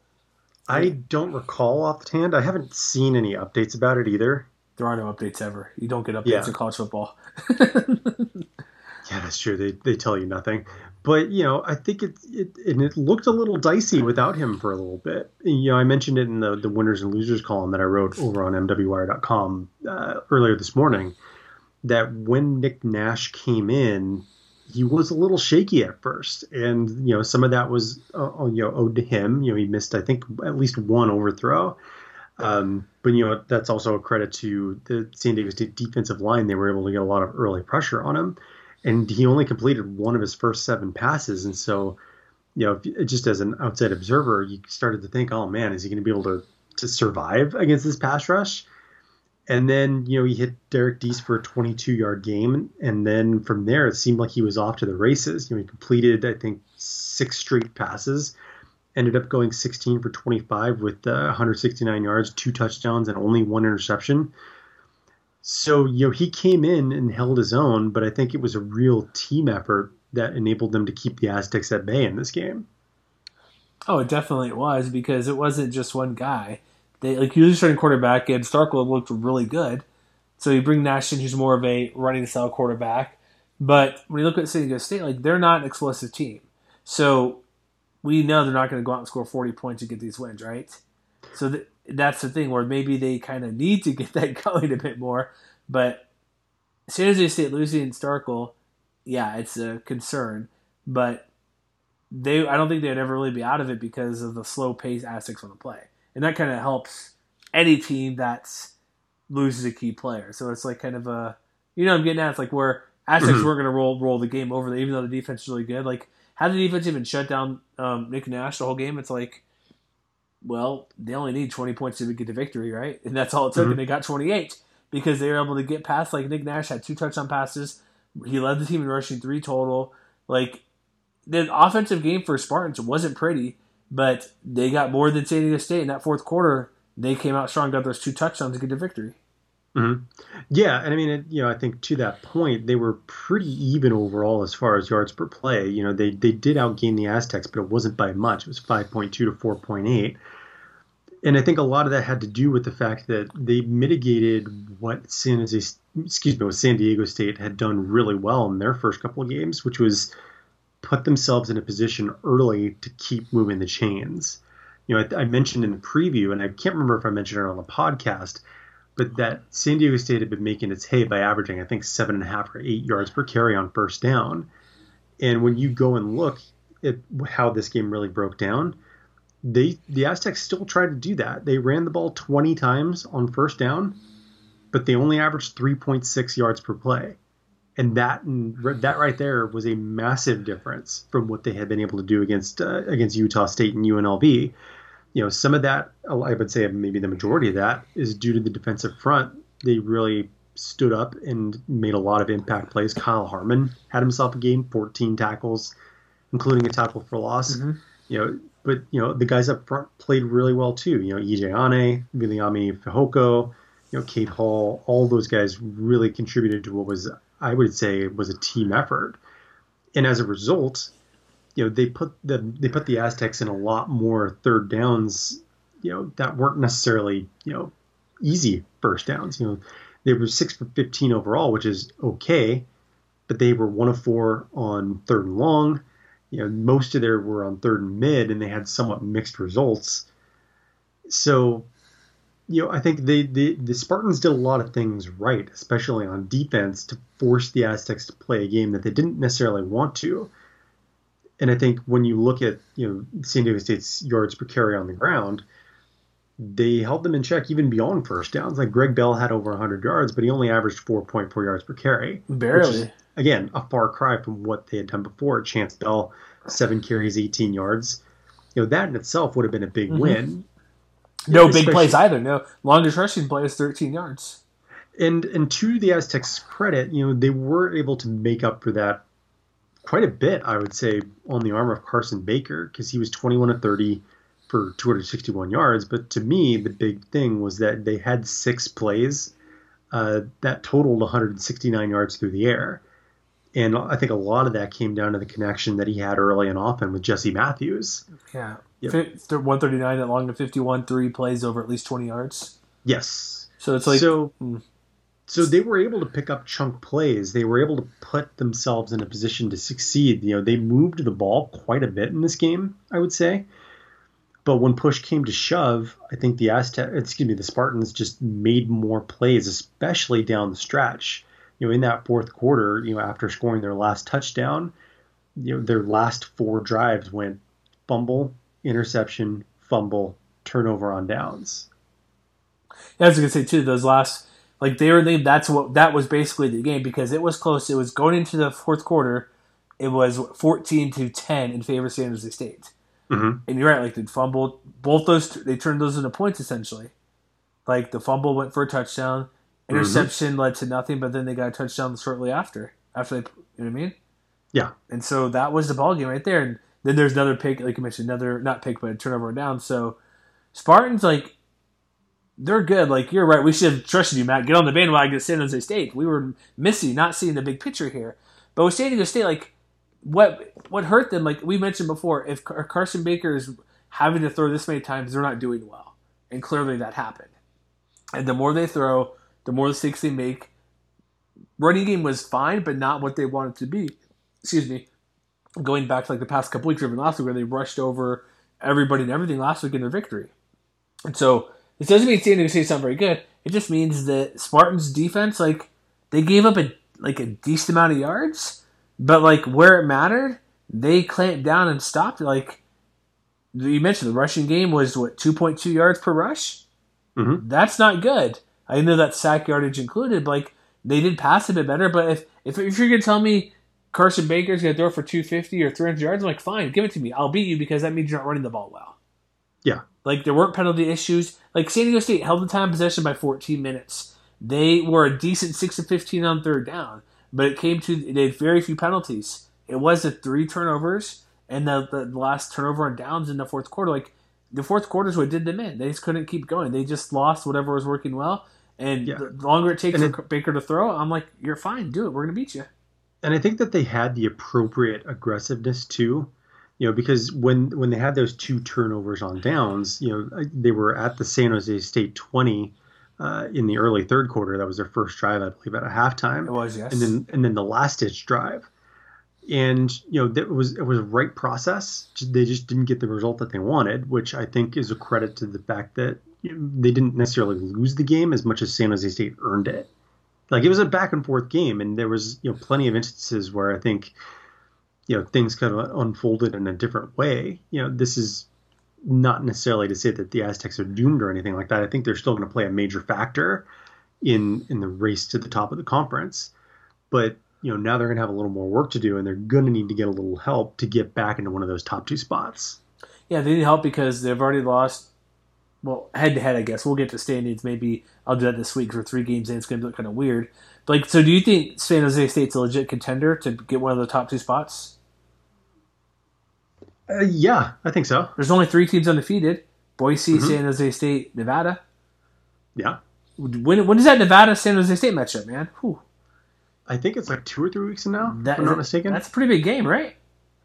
I don't recall offhand. I haven't seen any updates about it either. There are no updates ever. You don't get updates yeah. in college football. (laughs) yeah, that's true. They they tell you nothing. But you know, I think it it and it looked a little dicey without him for a little bit. You know, I mentioned it in the the winners and losers column that I wrote over on MWWire.com uh, earlier this morning that when Nick Nash came in, he was a little shaky at first, and you know some of that was uh, uh, you know owed to him. You know he missed I think at least one overthrow, um, but you know that's also a credit to the San Diego State defensive line. They were able to get a lot of early pressure on him, and he only completed one of his first seven passes, and so you know, just as an outside observer, you started to think, oh man, is he going to be able to to survive against this pass rush? And then, you know, he hit Derrick Deese for a 22 yard game. And then from there, it seemed like he was off to the races. You know, he completed, I think, six straight passes, ended up going 16 for 25 with uh, 169 yards, two touchdowns, and only one interception. So, you know, he came in and held his own, but I think it was a real team effort that enabled them to keep the Aztecs at bay in this game. Oh, it definitely was because it wasn't just one guy. They like usually starting quarterback and Starkel looked really good. So you bring Nash in, who's more of a running style quarterback. But when you look at San Diego State, like they're not an explosive team. So we know they're not going to go out and score 40 points to get these wins, right? So th- that's the thing where maybe they kind of need to get (laughs) that going a bit more. But San Jose State losing Starkel, yeah, it's a concern. But they, I don't think they'd ever really be out of it because of the slow pace Aztecs want to play and that kind of helps any team that loses a key player. So it's like kind of a, you know, I'm getting at it's like where Aztecs mm-hmm. weren't going to roll roll the game over, even though the defense is really good. Like, how the defense even shut down um, Nick Nash the whole game? It's like, well, they only need 20 points to get the victory, right? And that's all it took, mm-hmm. and they got 28 because they were able to get past. Like Nick Nash had two touchdown passes. He led the team in rushing three total. Like the offensive game for Spartans wasn't pretty, but they got more than San Diego State in that fourth quarter. They came out strong, got those two touchdowns to get the victory. Mm-hmm. Yeah, and I mean, it, you know, I think to that point, they were pretty even overall as far as yards per play. You know, they they did outgain the Aztecs, but it wasn't by much. It was five point two to four point eight. And I think a lot of that had to do with the fact that they mitigated what San Jose, excuse me, what San Diego State had done really well in their first couple of games, which was put themselves in a position early to keep moving the chains. You know, I, I, mentioned in the preview, and I can't remember if I mentioned it on the podcast, but that San Diego State had been making its hay by averaging, I think, seven and a half or eight yards per carry on first down. And when you go and look at how this game really broke down, they the Aztecs still tried to do that. They ran the ball 20 times on first down, but they only averaged 3.6 yards per play and that that right there was a massive difference from what they had been able to do against uh, against Utah State and UNLV. You know, some of that I would say maybe the majority of that is due to the defensive front. They really stood up and made a lot of impact plays. Kyle Harmon had himself a game, 14 tackles, including a tackle for loss. Mm-hmm. You know, but you know the guys up front played really well too. You know, EJ Ane, Viliami Fehoko, you know, Cade Hall, all those guys really contributed to what was I would say was a team effort. And as a result, you know, they put the they put the Aztecs in a lot more third downs, you know, that weren't necessarily, you know, easy first downs. You know, they were six for fifteen overall, which is okay, but they were one of four on third and long. You know, most of their were on third and mid, and they had somewhat mixed results. So you know, I think they, they, the Spartans did a lot of things right, especially on defense, to force the Aztecs to play a game that they didn't necessarily want to. And I think when you look at you know San Diego State's yards per carry on the ground, they held them in check even beyond first downs. Like Greg Bell had over 100 yards, but he only averaged 4.4 yards per carry. Barely. Again, a far cry from what they had done before. Chance Bell, seven carries, 18 yards. You know that in itself would have been a big mm-hmm. win no big plays either. No longest rushing play is 13 yards. And and to the Aztecs' credit, you know they were able to make up for that quite a bit, I would say, on the arm of Carson Baker because he was 21 to 30 for 261 yards. But to me, the big thing was that they had six plays uh, that totaled 169 yards through the air. And I think a lot of that came down to the connection that he had early and often with Jesse Matthews. Yeah. Yep. 139 at long to 51, three plays over at least 20 yards. Yes. So it's like. So, hmm. so they were able to pick up chunk plays. They were able to put themselves in a position to succeed. You know, they moved the ball quite a bit in this game, I would say. But when push came to shove, I think the Aztec, excuse me, the Spartans just made more plays, especially down the stretch. You know, in that fourth quarter, you know, after scoring their last touchdown, you know, their last four drives went fumble, interception, fumble, turnover on downs. Yeah, I was gonna say too. Those last, like they were, they, that's what that was basically the game because it was close. It was going into the fourth quarter. it was 14 to 10 in favor of San Jose State. Mm-hmm. And you're right, like they fumbled both those. They turned those into points essentially. Like the fumble went for a touchdown, interception mm-hmm. led to nothing, but then they got a touchdown shortly after. After they, you know what I mean? Yeah. And so that was the ball game right there. And then there's another pick, like you mentioned, another not pick, but a turnover down. So Spartans, like they're good. Like you're right. We should have trusted you, Matt. Get on the bandwagon at San Jose State. We were missing, not seeing the big picture here. But with San Diego State, like what what hurt them, like we mentioned before, if Carson Baker is having to throw this many times, they're not doing well, and clearly that happened. And the more they throw, the more mistakes they make. Running game was fine, but not what they wanted to be. Excuse me. Going back to like the past couple weeks, even last week, where they rushed over everybody and everything last week in their victory. And so this doesn't mean San Diego State's not very good. It just means that Spartans defense, like they gave up a like a decent amount of yards, but like where it mattered, they clamped down and stopped. Like you mentioned, the rushing game was what two point two yards per rush. Mm-hmm. That's not good. I know that sack yardage included, but like they did pass a bit better. But if if, if you're gonna tell me Carson Baker's gonna throw for two fifty or three hundred yards, I'm like, fine, give it to me. I'll beat you because that means you're not running the ball well. Yeah. Like there weren't penalty issues. Like San Diego State held the time possession by 14 minutes. They were a decent six to 15 on third down, but it came to they had very few penalties. It was the three turnovers and the, the last turnover on downs in the fourth quarter. Like the fourth quarter is what did them in. They just couldn't keep going. They just lost whatever was working well. And yeah. the longer it takes for Baker to throw, I'm like, you're fine, do it. We're gonna beat you. And I think that they had the appropriate aggressiveness too you know, because when when they had those two turnovers on downs, you know, they were at the San Jose State 20 uh, in the early third quarter. That was their first drive, I believe, at a halftime. It was, yes. And then and then the last ditch drive, and you know, that was it was a right process. They just didn't get the result that they wanted, which I think is a credit to the fact that they didn't necessarily lose the game as much as San Jose State earned it. Like it was a back and forth game, and there was you know plenty of instances where I think you know things kind of unfolded in a different way. You know, this is not necessarily to say that the Aztecs are doomed or anything like that. I think they're still going to play a major factor in in the race to the top of the conference. But you know, now they're going to have a little more work to do, and they're going to need to get a little help to get back into one of those top two spots. Yeah, they need help because they've already lost. Well, head to head, I guess we'll get to standings. Maybe I'll do that this week for three games, and it's going to look kind of weird. But like, so do you think San Jose State's a legit contender to get one of the top two spots? Uh, yeah, I think so. There's only three teams undefeated: Boise, mm-hmm. San Jose State, Nevada. Yeah. When when is that Nevada San Jose State matchup, man? Whew. I think it's like two or three weeks from now. That, if I'm not mistaken. That's a pretty big game, right?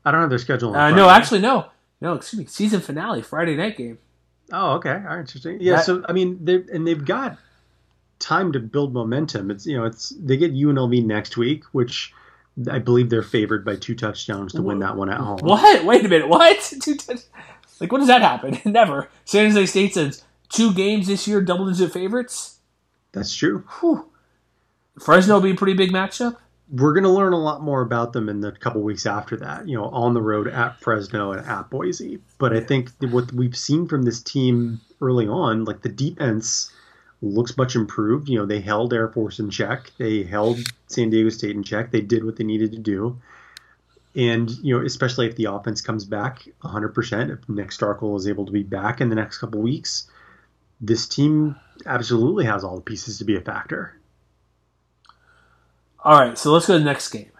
I don't have their schedule. Uh, no, actually, no, no. Excuse me. Season finale, Friday night game. Oh, okay. All right, interesting. Yeah. That, so I mean, they and they've got time to build momentum. It's you know, it's they get UNLV next week, which I believe they're favored by two touchdowns to win that one at home. What? Wait a minute. What? (laughs) Two touch- like, when does that happen? (laughs) Never. San Jose State says two games this year, double digit favorites. That's true. Whew. Fresno will be a pretty big matchup. We're going to learn a lot more about them in the couple weeks after that, you know, on the road at Fresno and at Boise. But I think what we've seen from this team early on, like the defense looks much improved. You know, they held Air Force in check. They held San Diego State in check. They did what they needed to do. And, you know, especially if the offense comes back 100%, if Nick Starkel is able to be back in the next couple weeks, this team absolutely has all the pieces to be a factor. All right, so let's go to the next game.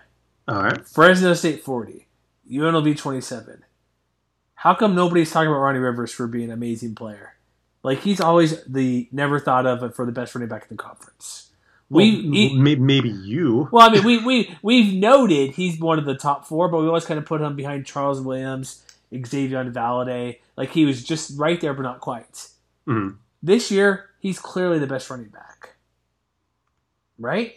All right. Fresno State 40, UNLV 27. How come nobody's talking about Ronnie Rivers for being an amazing player? Like he's always the never thought of for the best running back in the conference. We well, maybe you. Well, I mean, we we we've noted he's one of the top four, but we always kind of put him behind Charles Williams, Xazavian Valladay. Like he was just right there, but not quite. Mm-hmm. This year, he's clearly the best running back. Right?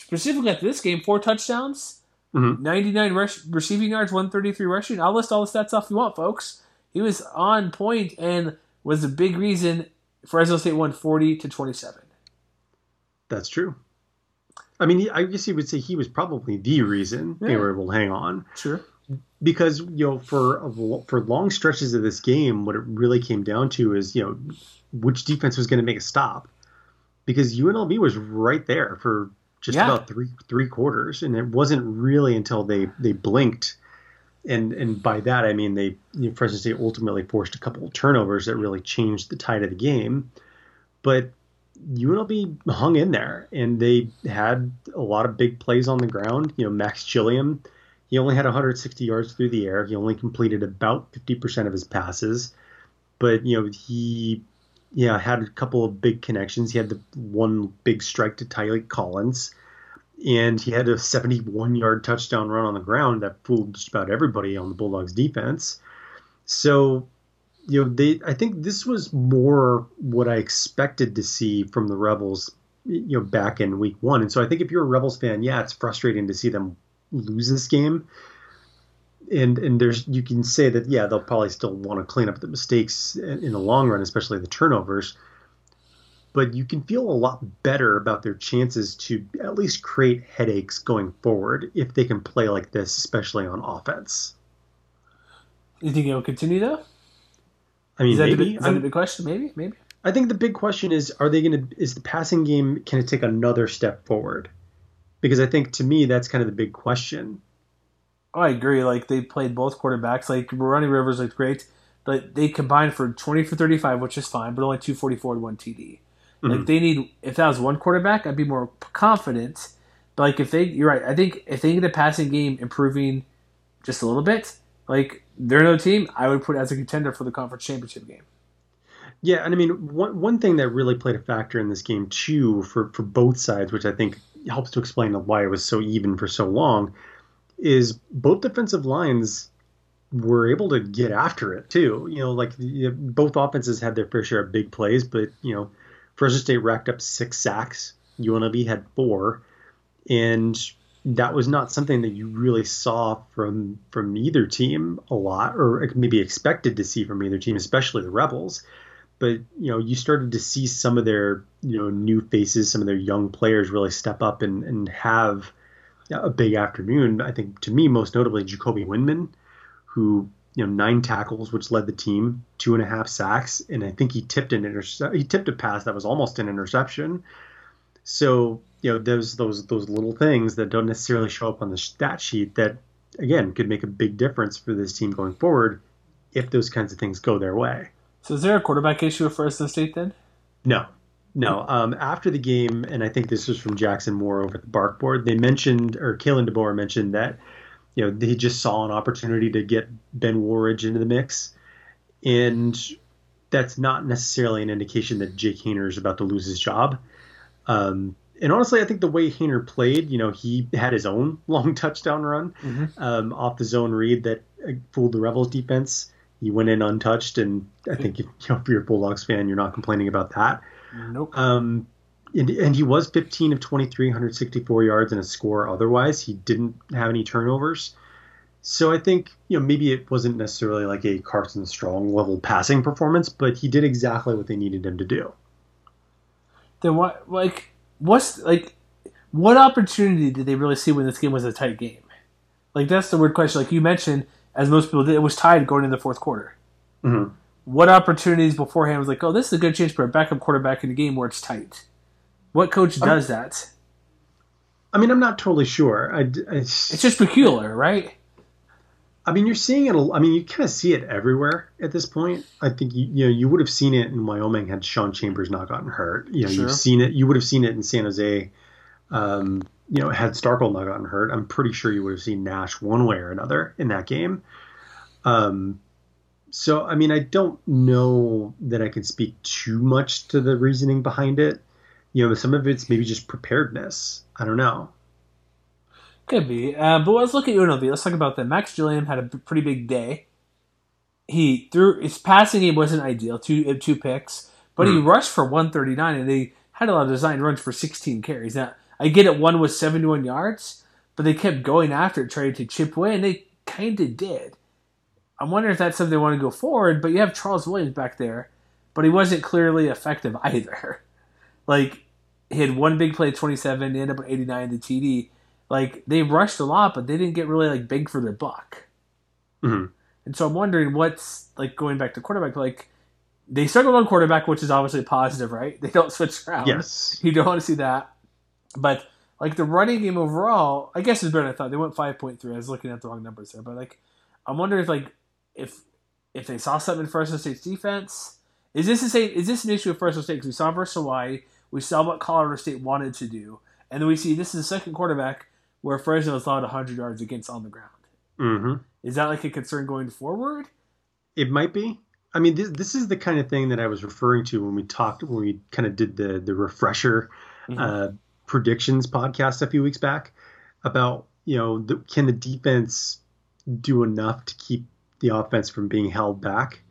Specifically at this game, four touchdowns, mm-hmm. 99 rush, receiving yards, 133 rushing. I'll list all the stats off if you want, folks. He was on point and was a big reason Fresno State won 40 to 27. That's true. I mean, I guess you would say he was probably the reason yeah. they were able to hang on. Sure. Because you know, for for long stretches of this game, what it really came down to is you know which defense was going to make a stop. Because UNLV was right there for just Yeah. about three three quarters, and it wasn't really until they they blinked, and and by that I mean they you know, Fresno State ultimately forced a couple of turnovers that really changed the tide of the game, but UNLV hung in there and they had a lot of big plays on the ground. You know, Max Gilliam, he only had 160 yards through the air. He only completed about 50% of his passes, but you know he yeah had a couple of big connections. He had the one big strike to Tylee Collins, and he had a 71 yard touchdown run on the ground that fooled just about everybody on the Bulldogs defense. So you know they I think this was more what I expected to see from the Rebels you know back in week 1 and so I think if you're a Rebels fan yeah it's frustrating to see them lose this game and and there's you can say that yeah they'll probably still want to clean up the mistakes in, the long run especially the turnovers but you can feel a lot better about their chances to at least create headaches going forward if they can play like this especially on offense You think it'll continue though? I mean is that, maybe the, is that the big question? Maybe, maybe. I think the big question is: Are they going to? Is the passing game can it take another step forward? Because I think to me that's kind of the big question. I agree. Like they played both quarterbacks. Like Ronnie Rivers looked great, but they combined for twenty for thirty-five, which is fine, but only two forty-four and one TD. Like Mhm. they need. If that was one quarterback, I'd be more confident. But like if they, you're right. I think if they get the passing game improving just a little bit, like they're no team, I would put as a contender for the conference championship game. Yeah, and I mean one one thing that really played a factor in this game too for for both sides, which I think helps to explain why it was so even for so long, is both defensive lines were able to get after it too. You know, like both offenses had their fair share of big plays, but you know, Fresno State racked up six sacks. UNLV had four, and that was not something that you really saw from from either team a lot, or maybe expected to see from either team, especially the Rebels. But you know, you started to see some of their you know new faces, some of their young players really step up and and have a big afternoon. I think to me, most notably, Jacoby Windmon, who you know nine tackles, which led the team, two and a half sacks, and I think he tipped an intercept. He tipped a pass that was almost an interception. So you know, those those those little things that don't necessarily show up on the stat sheet that again could make a big difference for this team going forward if those kinds of things go their way. So is there a quarterback issue at Fresno State then? No, no. Um, after the game, and I think this was from Jackson Moore over at the Bark Board, they mentioned, or Kalen DeBoer mentioned that, you know, he just saw an opportunity to get Ben Wooldridge into the mix, and that's not necessarily an indication that Jake Haener is about to lose his job. Um, and honestly, I think the way Haener played, you know, he had his own (laughs) long touchdown run um, off the zone read that uh, fooled the Rebels defense. He went in untouched, and I think if, you (laughs) know, if you're a Bulldogs fan, you're not complaining about that. Nope. Um, and, and he was 15 of 23, 164 yards and a score. Otherwise, he didn't have any turnovers. So I think you know maybe it wasn't necessarily like a Carson Strong level passing performance, but he did exactly what they needed him to do. Then what? Like what's like what opportunity did they really see when this game was a tight game? Like that's the weird question. Like you mentioned, as most people did, it was tied going into the fourth quarter. Mhm. What opportunities beforehand was like, oh, this is a good chance for a backup quarterback in a game where it's tight. What coach does that? I mean, I'm not totally sure. I, I- It's just peculiar, right? I mean, you're seeing it. I mean, you kind of see it everywhere at this point. I think you, you know you would have seen it in Wyoming had Sean Chambers not gotten hurt. You know, Sure. you've seen it. You would have seen it in San Jose. Um, you know, had Starkel not gotten hurt, I'm pretty sure you would have seen Nash one way or another in that game. Um, so I mean, I don't know that I can speak too much to the reasoning behind it. You know, some of it's maybe just preparedness. I don't know. Could be. Uh, but let's look at UNLV. Let's talk about that. Max Gilliam had a pretty big day. He threw his passing game wasn't ideal, two uh, two picks, but he Hmm. rushed for 139 and they had a lot of designed runs for 16 carries. Now I get it, one was 71 yards, but they kept going after it, trying to chip away, and they kind of did. I'm wondering if that's something they want to go forward. But you have Charles Williams back there, but he wasn't clearly effective (laughs) either. like he had one big play, 27, they ended up with 89 to the TD. Like they rushed a lot, but they didn't get really like big for their buck. Mhm. And so I'm wondering what's like going back to quarterback. Like they struggled on quarterback, which is obviously positive, right? (laughs) They don't switch around. Yes. (laughs) you don't want to see that. But like the running game overall, I guess is better than I thought. They went five point three. I was looking at the wrong numbers there, but like, I'm wondering if like if if they saw something in Fresno State's defense. Is this same? Is this an issue with Fresno State? Because we saw versus Hawaii, we saw what Colorado State wanted to do, and then we see this is the second quarterback where Fresno has allowed 100 yards against on the ground. Mm-hmm. Is that like a concern going forward? It might be. I mean, this, this is the kind of thing that I was referring to when we talked when we kind of did the the refresher mm-hmm. uh, predictions podcast a few weeks back about you know the, can the defense do enough to keep the offense from being held back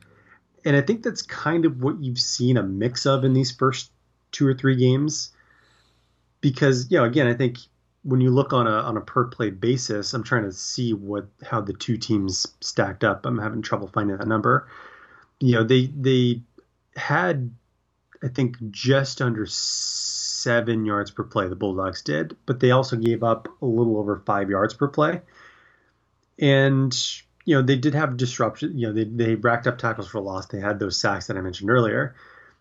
and I think that's kind of what you've seen a mix of in these first two or three games. Because, you know, again, I think when you look on a on a per play basis, I'm trying to see what how the two teams stacked up. I'm having trouble finding that number. You know, they they had I think just under seven yards per play. The Bulldogs did, but they also gave up a little over five yards per play. And you know, they did have disruption. You know, they, they racked up tackles for loss. They had those sacks that I mentioned earlier.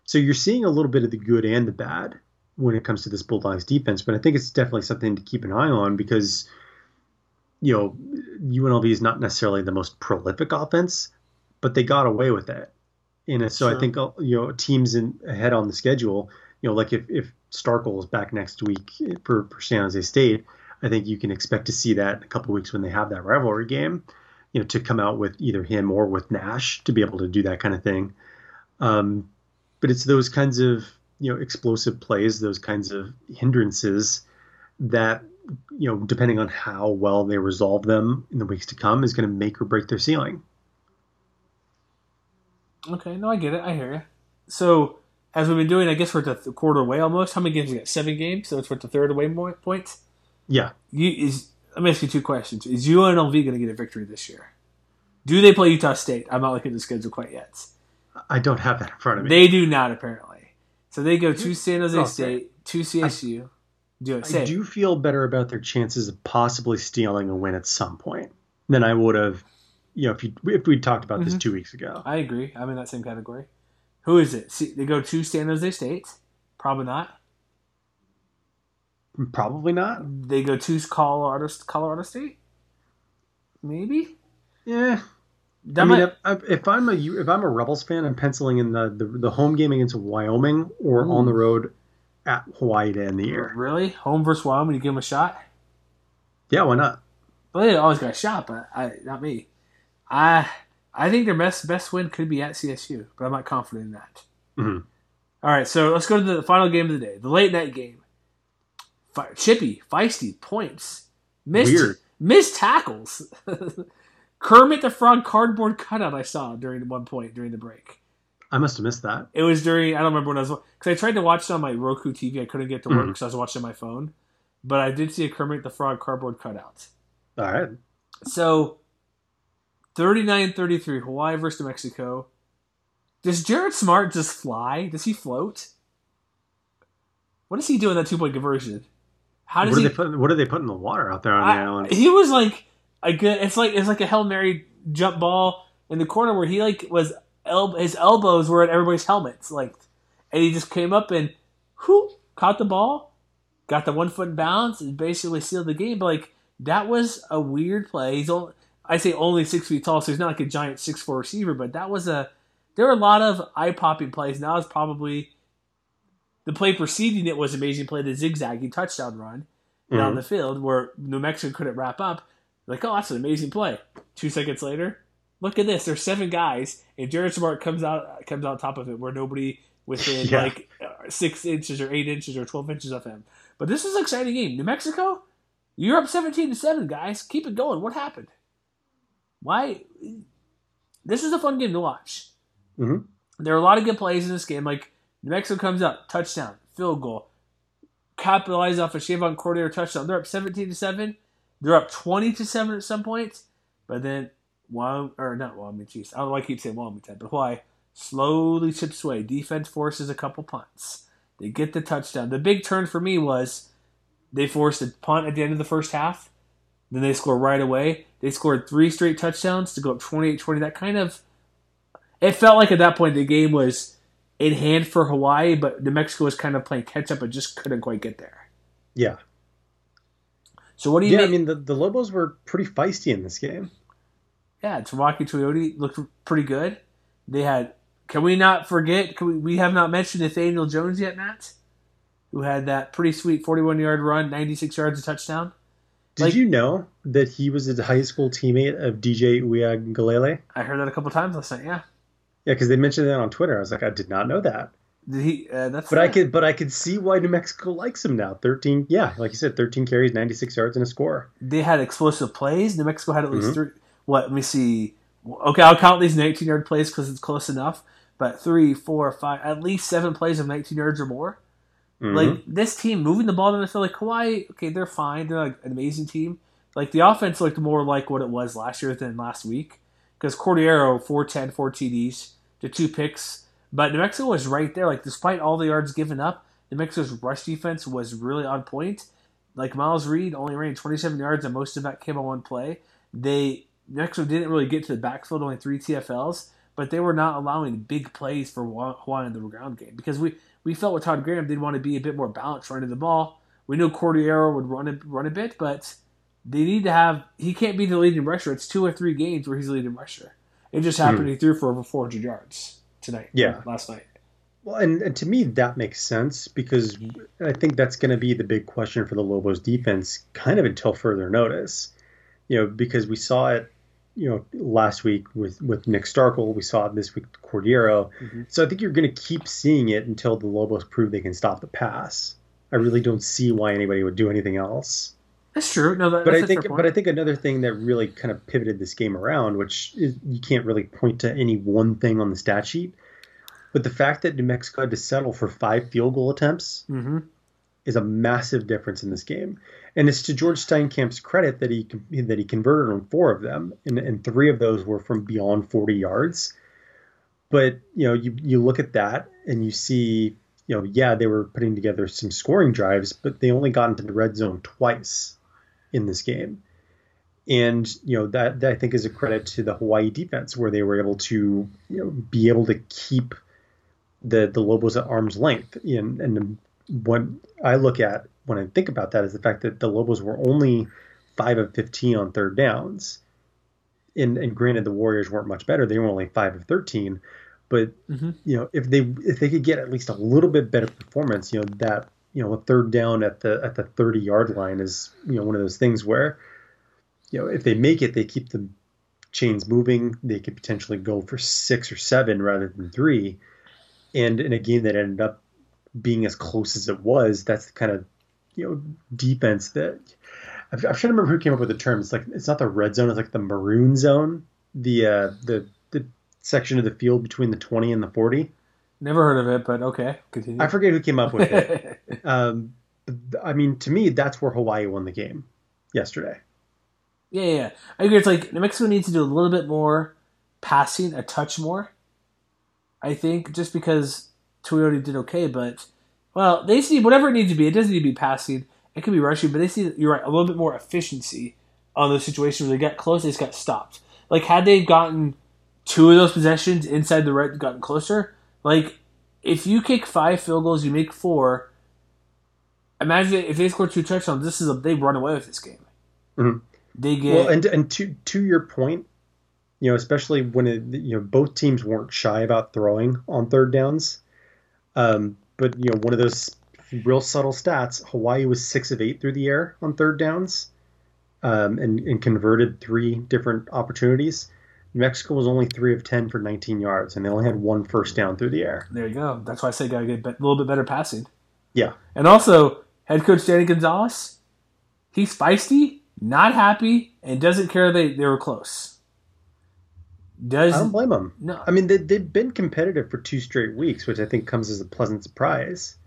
So you're seeing a little bit of the good and the bad when it comes to this Bulldogs defense. But I think it's definitely something to keep an eye on because, you know, UNLV is not necessarily the most prolific offense, but they got away with it. And so sure. I think, uh, you know, teams in ahead on the schedule, you know, like if, if Starkel is back next week for, for San Jose State, I think you can expect to see that in a couple weeks when they have that rivalry game you know, to come out with either him or with Nash to be able to do that kind of thing. Um, but it's those kinds of you know explosive plays, those kinds of hindrances that you know, depending on how well they resolve them in the weeks to come, is going to make or break their ceiling. Okay, no, I get it. I hear you. So, as we've been doing, I guess we're at the quarter away almost. How many games we got? Seven games, so it's worth the third away point. Yeah. You is let me ask you two questions. Is UNLV going to get a victory this year? Do they play Utah State? I'm not looking at the schedule quite yet. I don't have that in front of me. They do not, apparently. So they go to San Jose oh, State, to CSU. I, do it. Say I do feel better about their chances of possibly stealing a win at some point than I would have, you know, if you if we talked about mm-hmm. this two weeks ago. I agree. I'm in that same category. Who is it? See, they go to San Jose State. Probably not. Probably not. They go to Colorado, Colorado State. Maybe. Yeah. That I mean, might... if, if, I'm a if I'm a Rebels fan, I'm penciling in the the, the home game against Wyoming or Ooh. on the road at Hawaii to end the year. Really, home versus Wyoming? You give them a shot? Yeah, why not? Well, they always got a shot, but I not me. I I think their best best win could be at CSU, but I'm not confident in that. Mm-hmm. All right, so let's go to the final game of the day, the late night game chippy, feisty, points, missed, Weird. missed tackles. (laughs) Kermit the Frog cardboard cutout I saw during one point during the break. I must have missed that. It was during I don't remember when I was because I tried to watch it on my Roku TV. I couldn't get to work because mm. I was watching my phone, but I did see a Kermit the Frog cardboard cutout. All right. So 39-33 Hawaii versus New Mexico. Does Jared Smart just fly? Does he float? What is he doing that two point conversion? How does what he? They put, what do they put in the water out there on I, the island? He was like a good. It's like it's like a hail mary jump ball in the corner where he like was el- his elbows were at everybody's helmets, like, and he just came up and who caught the ball, got the one foot bounce, and basically sealed the game. But like that was a weird play. He's only I say only six feet tall, so he's not like a giant six four receiver. But that was a there were a lot of eye popping plays. Now it's probably the play preceding it was amazing play, the zigzagging touchdown run down the field where New Mexico couldn't wrap up. Like, oh, that's an amazing play. Two seconds later, look at this. There's seven guys, and Jared Smart comes out comes out top of it where nobody within (laughs) yeah. like six inches or eight inches or twelve inches of him. But this is an exciting game. New Mexico, you're up seventeen to seven, guys. Keep it going. What happened? Why? This is a fun game to watch. Mm-hmm. There are a lot of good plays in this game. Like New Mexico comes up, touchdown, field goal, capitalize off a Chevan Cordeiro touchdown. They're up 17 to 7. They're up 20 to 7 at some points. But then, Wyoming, or not Wyoming, jeez. I don't know why I keep saying Wyoming, but why? Slowly chips away. Defense forces a couple punts. They get the touchdown. The big turn for me was they forced a punt at the end of the first half. Then they score right away. They scored three straight touchdowns to go up 28 20. That kind of. It felt like at that point the game was in hand for Hawaii, but New Mexico was kind of playing catch up and just couldn't quite get there. Yeah. So what do you? Yeah, make? I mean the, the Lobos were pretty feisty in this game. Yeah, Tevaka Tuioti looked pretty good. They had. Can we not forget? Can we, we have not mentioned Nathaniel Jones yet, Matt, who had that pretty sweet forty-one yard run, ninety-six yards, a touchdown. Did Like- you know that he was a high school teammate of DJ Uiagalelei? I heard that a couple times last night. Yeah, Yeah, because they mentioned that on Twitter. I was like, I did not know that. did he? Uh, that's. But I could, but I could see why New Mexico likes him now. Thirteen, yeah, like you said, thirteen carries, ninety six yards, and a score. They had explosive plays. New Mexico had at least Mhm. three. What? Let me see. Okay, I'll count these nineteen-yard plays because it's close enough. But three, four, five, at least seven plays of nineteen yards or more. Mhm. Like this team moving the ball down the field, like Hawaii, okay, they're fine. They're like an amazing team. Like the offense looked more like what it was last year than last week. Because Cordeiro, 410, 4 TDs, the two picks. But New Mexico was right there. Like despite all the yards given up, New Mexico's rush defense was really on point. Like Miles Reed only ran 27 yards, and most of that came on one play. They New Mexico didn't really get to the backfield, only three TFLs, but they were not allowing big plays for Hawaii in the ground game because we we felt with Todd Graham they'd want to be a bit more balanced running the ball. We knew Cordeiro would run a, run a bit, but they need to have he can't be the leading rusher. It's two or three games where he's the leading rusher. It just happened Hmm. he threw for over 400 yards tonight. Yeah. last night. Well, and, and to me that makes sense because I think that's going to be the big question for the Lobos defense, kind of until further notice. You know, because we saw it, you know, last week with with Nick Starkel, we saw it this week with Cordeiro. Mhm. So I think you're going to keep seeing it until the Lobos prove they can stop the pass. I really don't see why anybody would do anything else. That's true. No, that, but that's I think, but I think another thing that really kind of pivoted this game around, which is you can't really point to any one thing on the stat sheet, but the fact that New Mexico had to settle for five field goal attempts Mhm. is a massive difference in this game, and it's to George Steinkamp's credit that he that he converted on four of them, and, and three of those were from beyond forty yards. But you know, you you look at that and you see, you know, yeah, they were putting together some scoring drives, but they only got into the red zone twice in this game. And you know that, that I think is a credit to the Hawaii defense, where they were able to you know be able to keep the the Lobos at arm's length. And and what I look at when I think about that is the fact that the Lobos were only five of fifteen on third downs. And and granted, the Warriors weren't much better; they were only five of thirteen. But Mhm. you know, if they if they could get at least a little bit better performance, you know that you know a third down at the at the thirty yard line is you know one of those things where you know if they make it, they keep the chains moving. They could potentially go for six or seven rather than three. And in a game that ended up being as close as it was, that's the kind of you know defense that I'm, I'm trying to remember who came up with the term. It's like it's not the red zone; it's like the maroon zone. The uh, the the section of the field between the 20 and the 40. Never heard of it, but okay, continue. I forget who came up with it. (laughs) um, I mean, to me, that's where Hawaii won the game yesterday. Yeah, yeah, yeah. I agree. It's like New Mexico needs to do a little bit more passing, a touch more. I think just because Tuioti did okay, but well, they see whatever it needs to be. It doesn't need to be passing. It could be rushing, but they see you're right a little bit more efficiency on those situations where they got close, they just got stopped. Like had they gotten two of those possessions inside the red, gotten closer. Like if you kick five field goals, you make four. Imagine if they score two touchdowns. This is a they run away with this game. Mhm. They get Well, and and to to your point, you know, especially when it, you know both teams weren't shy about throwing on third downs. Um, but you know, one of those real subtle stats: Hawaii was six of eight through the air on third downs, um, and and converted three different opportunities. New Mexico was only three of ten for 19 yards, and they only had one first down through the air. There you go. That's why I say gotta get a little bit better passing. Yeah, And also, head coach Danny Gonzales, he's feisty, not happy, and doesn't care they, they were close. Does I don't blame them. No. I mean they, they've been competitive for two straight weeks, which I think comes as a pleasant surprise.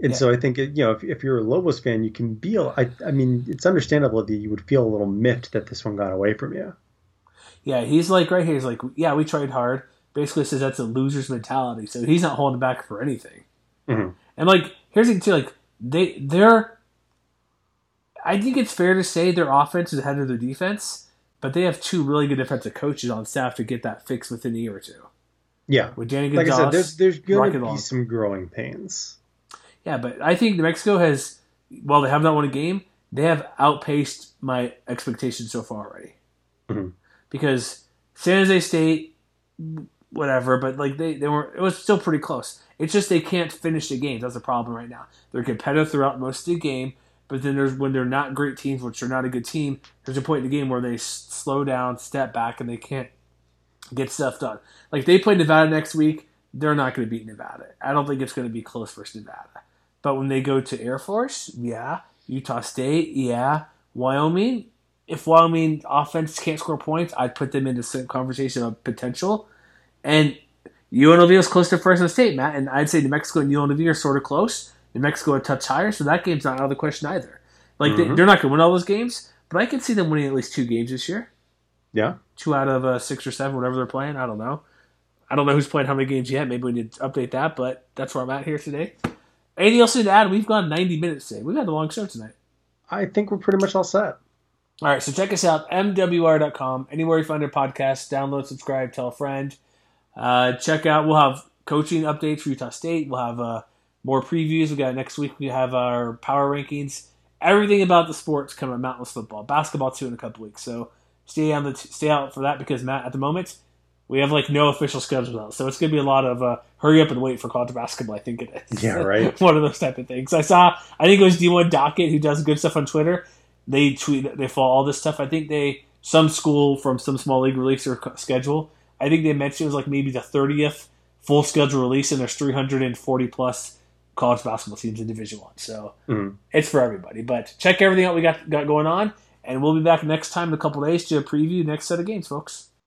And Yeah. so I think you know if, if you're a Lobos fan, you can be. I, I mean, it's understandable that you would feel a little miffed that this one got away from you. Yeah, he's like right here. He's like, yeah, we tried hard. Basically says that's a loser's mentality. So he's not holding back for anything. Mhm. And like, here's the thing too. Like they, they're. I think it's fair to say their offense is ahead of their defense, but they have two really good defensive coaches on staff to get that fixed within a year or two. Yeah, With Danny like I Gonzales, said, there's there's going to be along. some growing pains. Yeah, but I think New Mexico has, while they have not won a game, they have outpaced my expectations so far already. Mhm. Because San Jose State, whatever, but like they, they were, it was still pretty close. It's just they can't finish the games. That's the problem right now. They're competitive throughout most of the game, but then there's when they're not great teams, which they're not a good team. There's a point in the game where they slow down, step back, and they can't get stuff done. Like they play Nevada next week, they're not going to beat Nevada. I don't think it's going to be close versus Nevada. But when they go to Air Force, yeah, Utah State, yeah, Wyoming. If Wyoming offense can't score points, I'd put them into some conversation of potential. And UNLV is close to Fresno State, Matt, and I'd say New Mexico and UNLV are sort of close. New Mexico a touch higher, so that game's not out of the question either. Like they, Mhm. they're not going to win all those games, but I can see them winning at least two games this year Yeah. two out of uh, six or seven, whatever they're playing. I don't know. I don't know who's playing how many games yet. Maybe we need to update that, but that's where I'm at here today. Anything else to add? We've gone 90 minutes today. We've had a long show tonight. I think we're pretty much all set. All right, so check us out, mwr.com. Anywhere you find our podcast, download, subscribe, tell a friend. Uh, check out, we'll have coaching updates for Utah State. We'll have uh, more previews. We got next week, we have our power rankings. Everything about the sports coming at Mountain West football. Basketball, too, in a couple weeks. So stay on the stay out for that because, Matt, at the moment, we have like no official schedule out. So it's going to be a lot of uh, hurry up and wait for college basketball, I think it is. Yeah, (laughs) right. One of those type of things. I saw, I think it was D1 Docket who does good stuff on Twitter. They tweet, they follow all this stuff. I think they, some school from some small league release their schedule. I think they mentioned it was like maybe the 30th full schedule release, and there's 340 plus college basketball teams in Division One. So Mhm. it's for everybody. But check everything out we got got going on, and we'll be back next time in a couple days to preview next set of games, folks.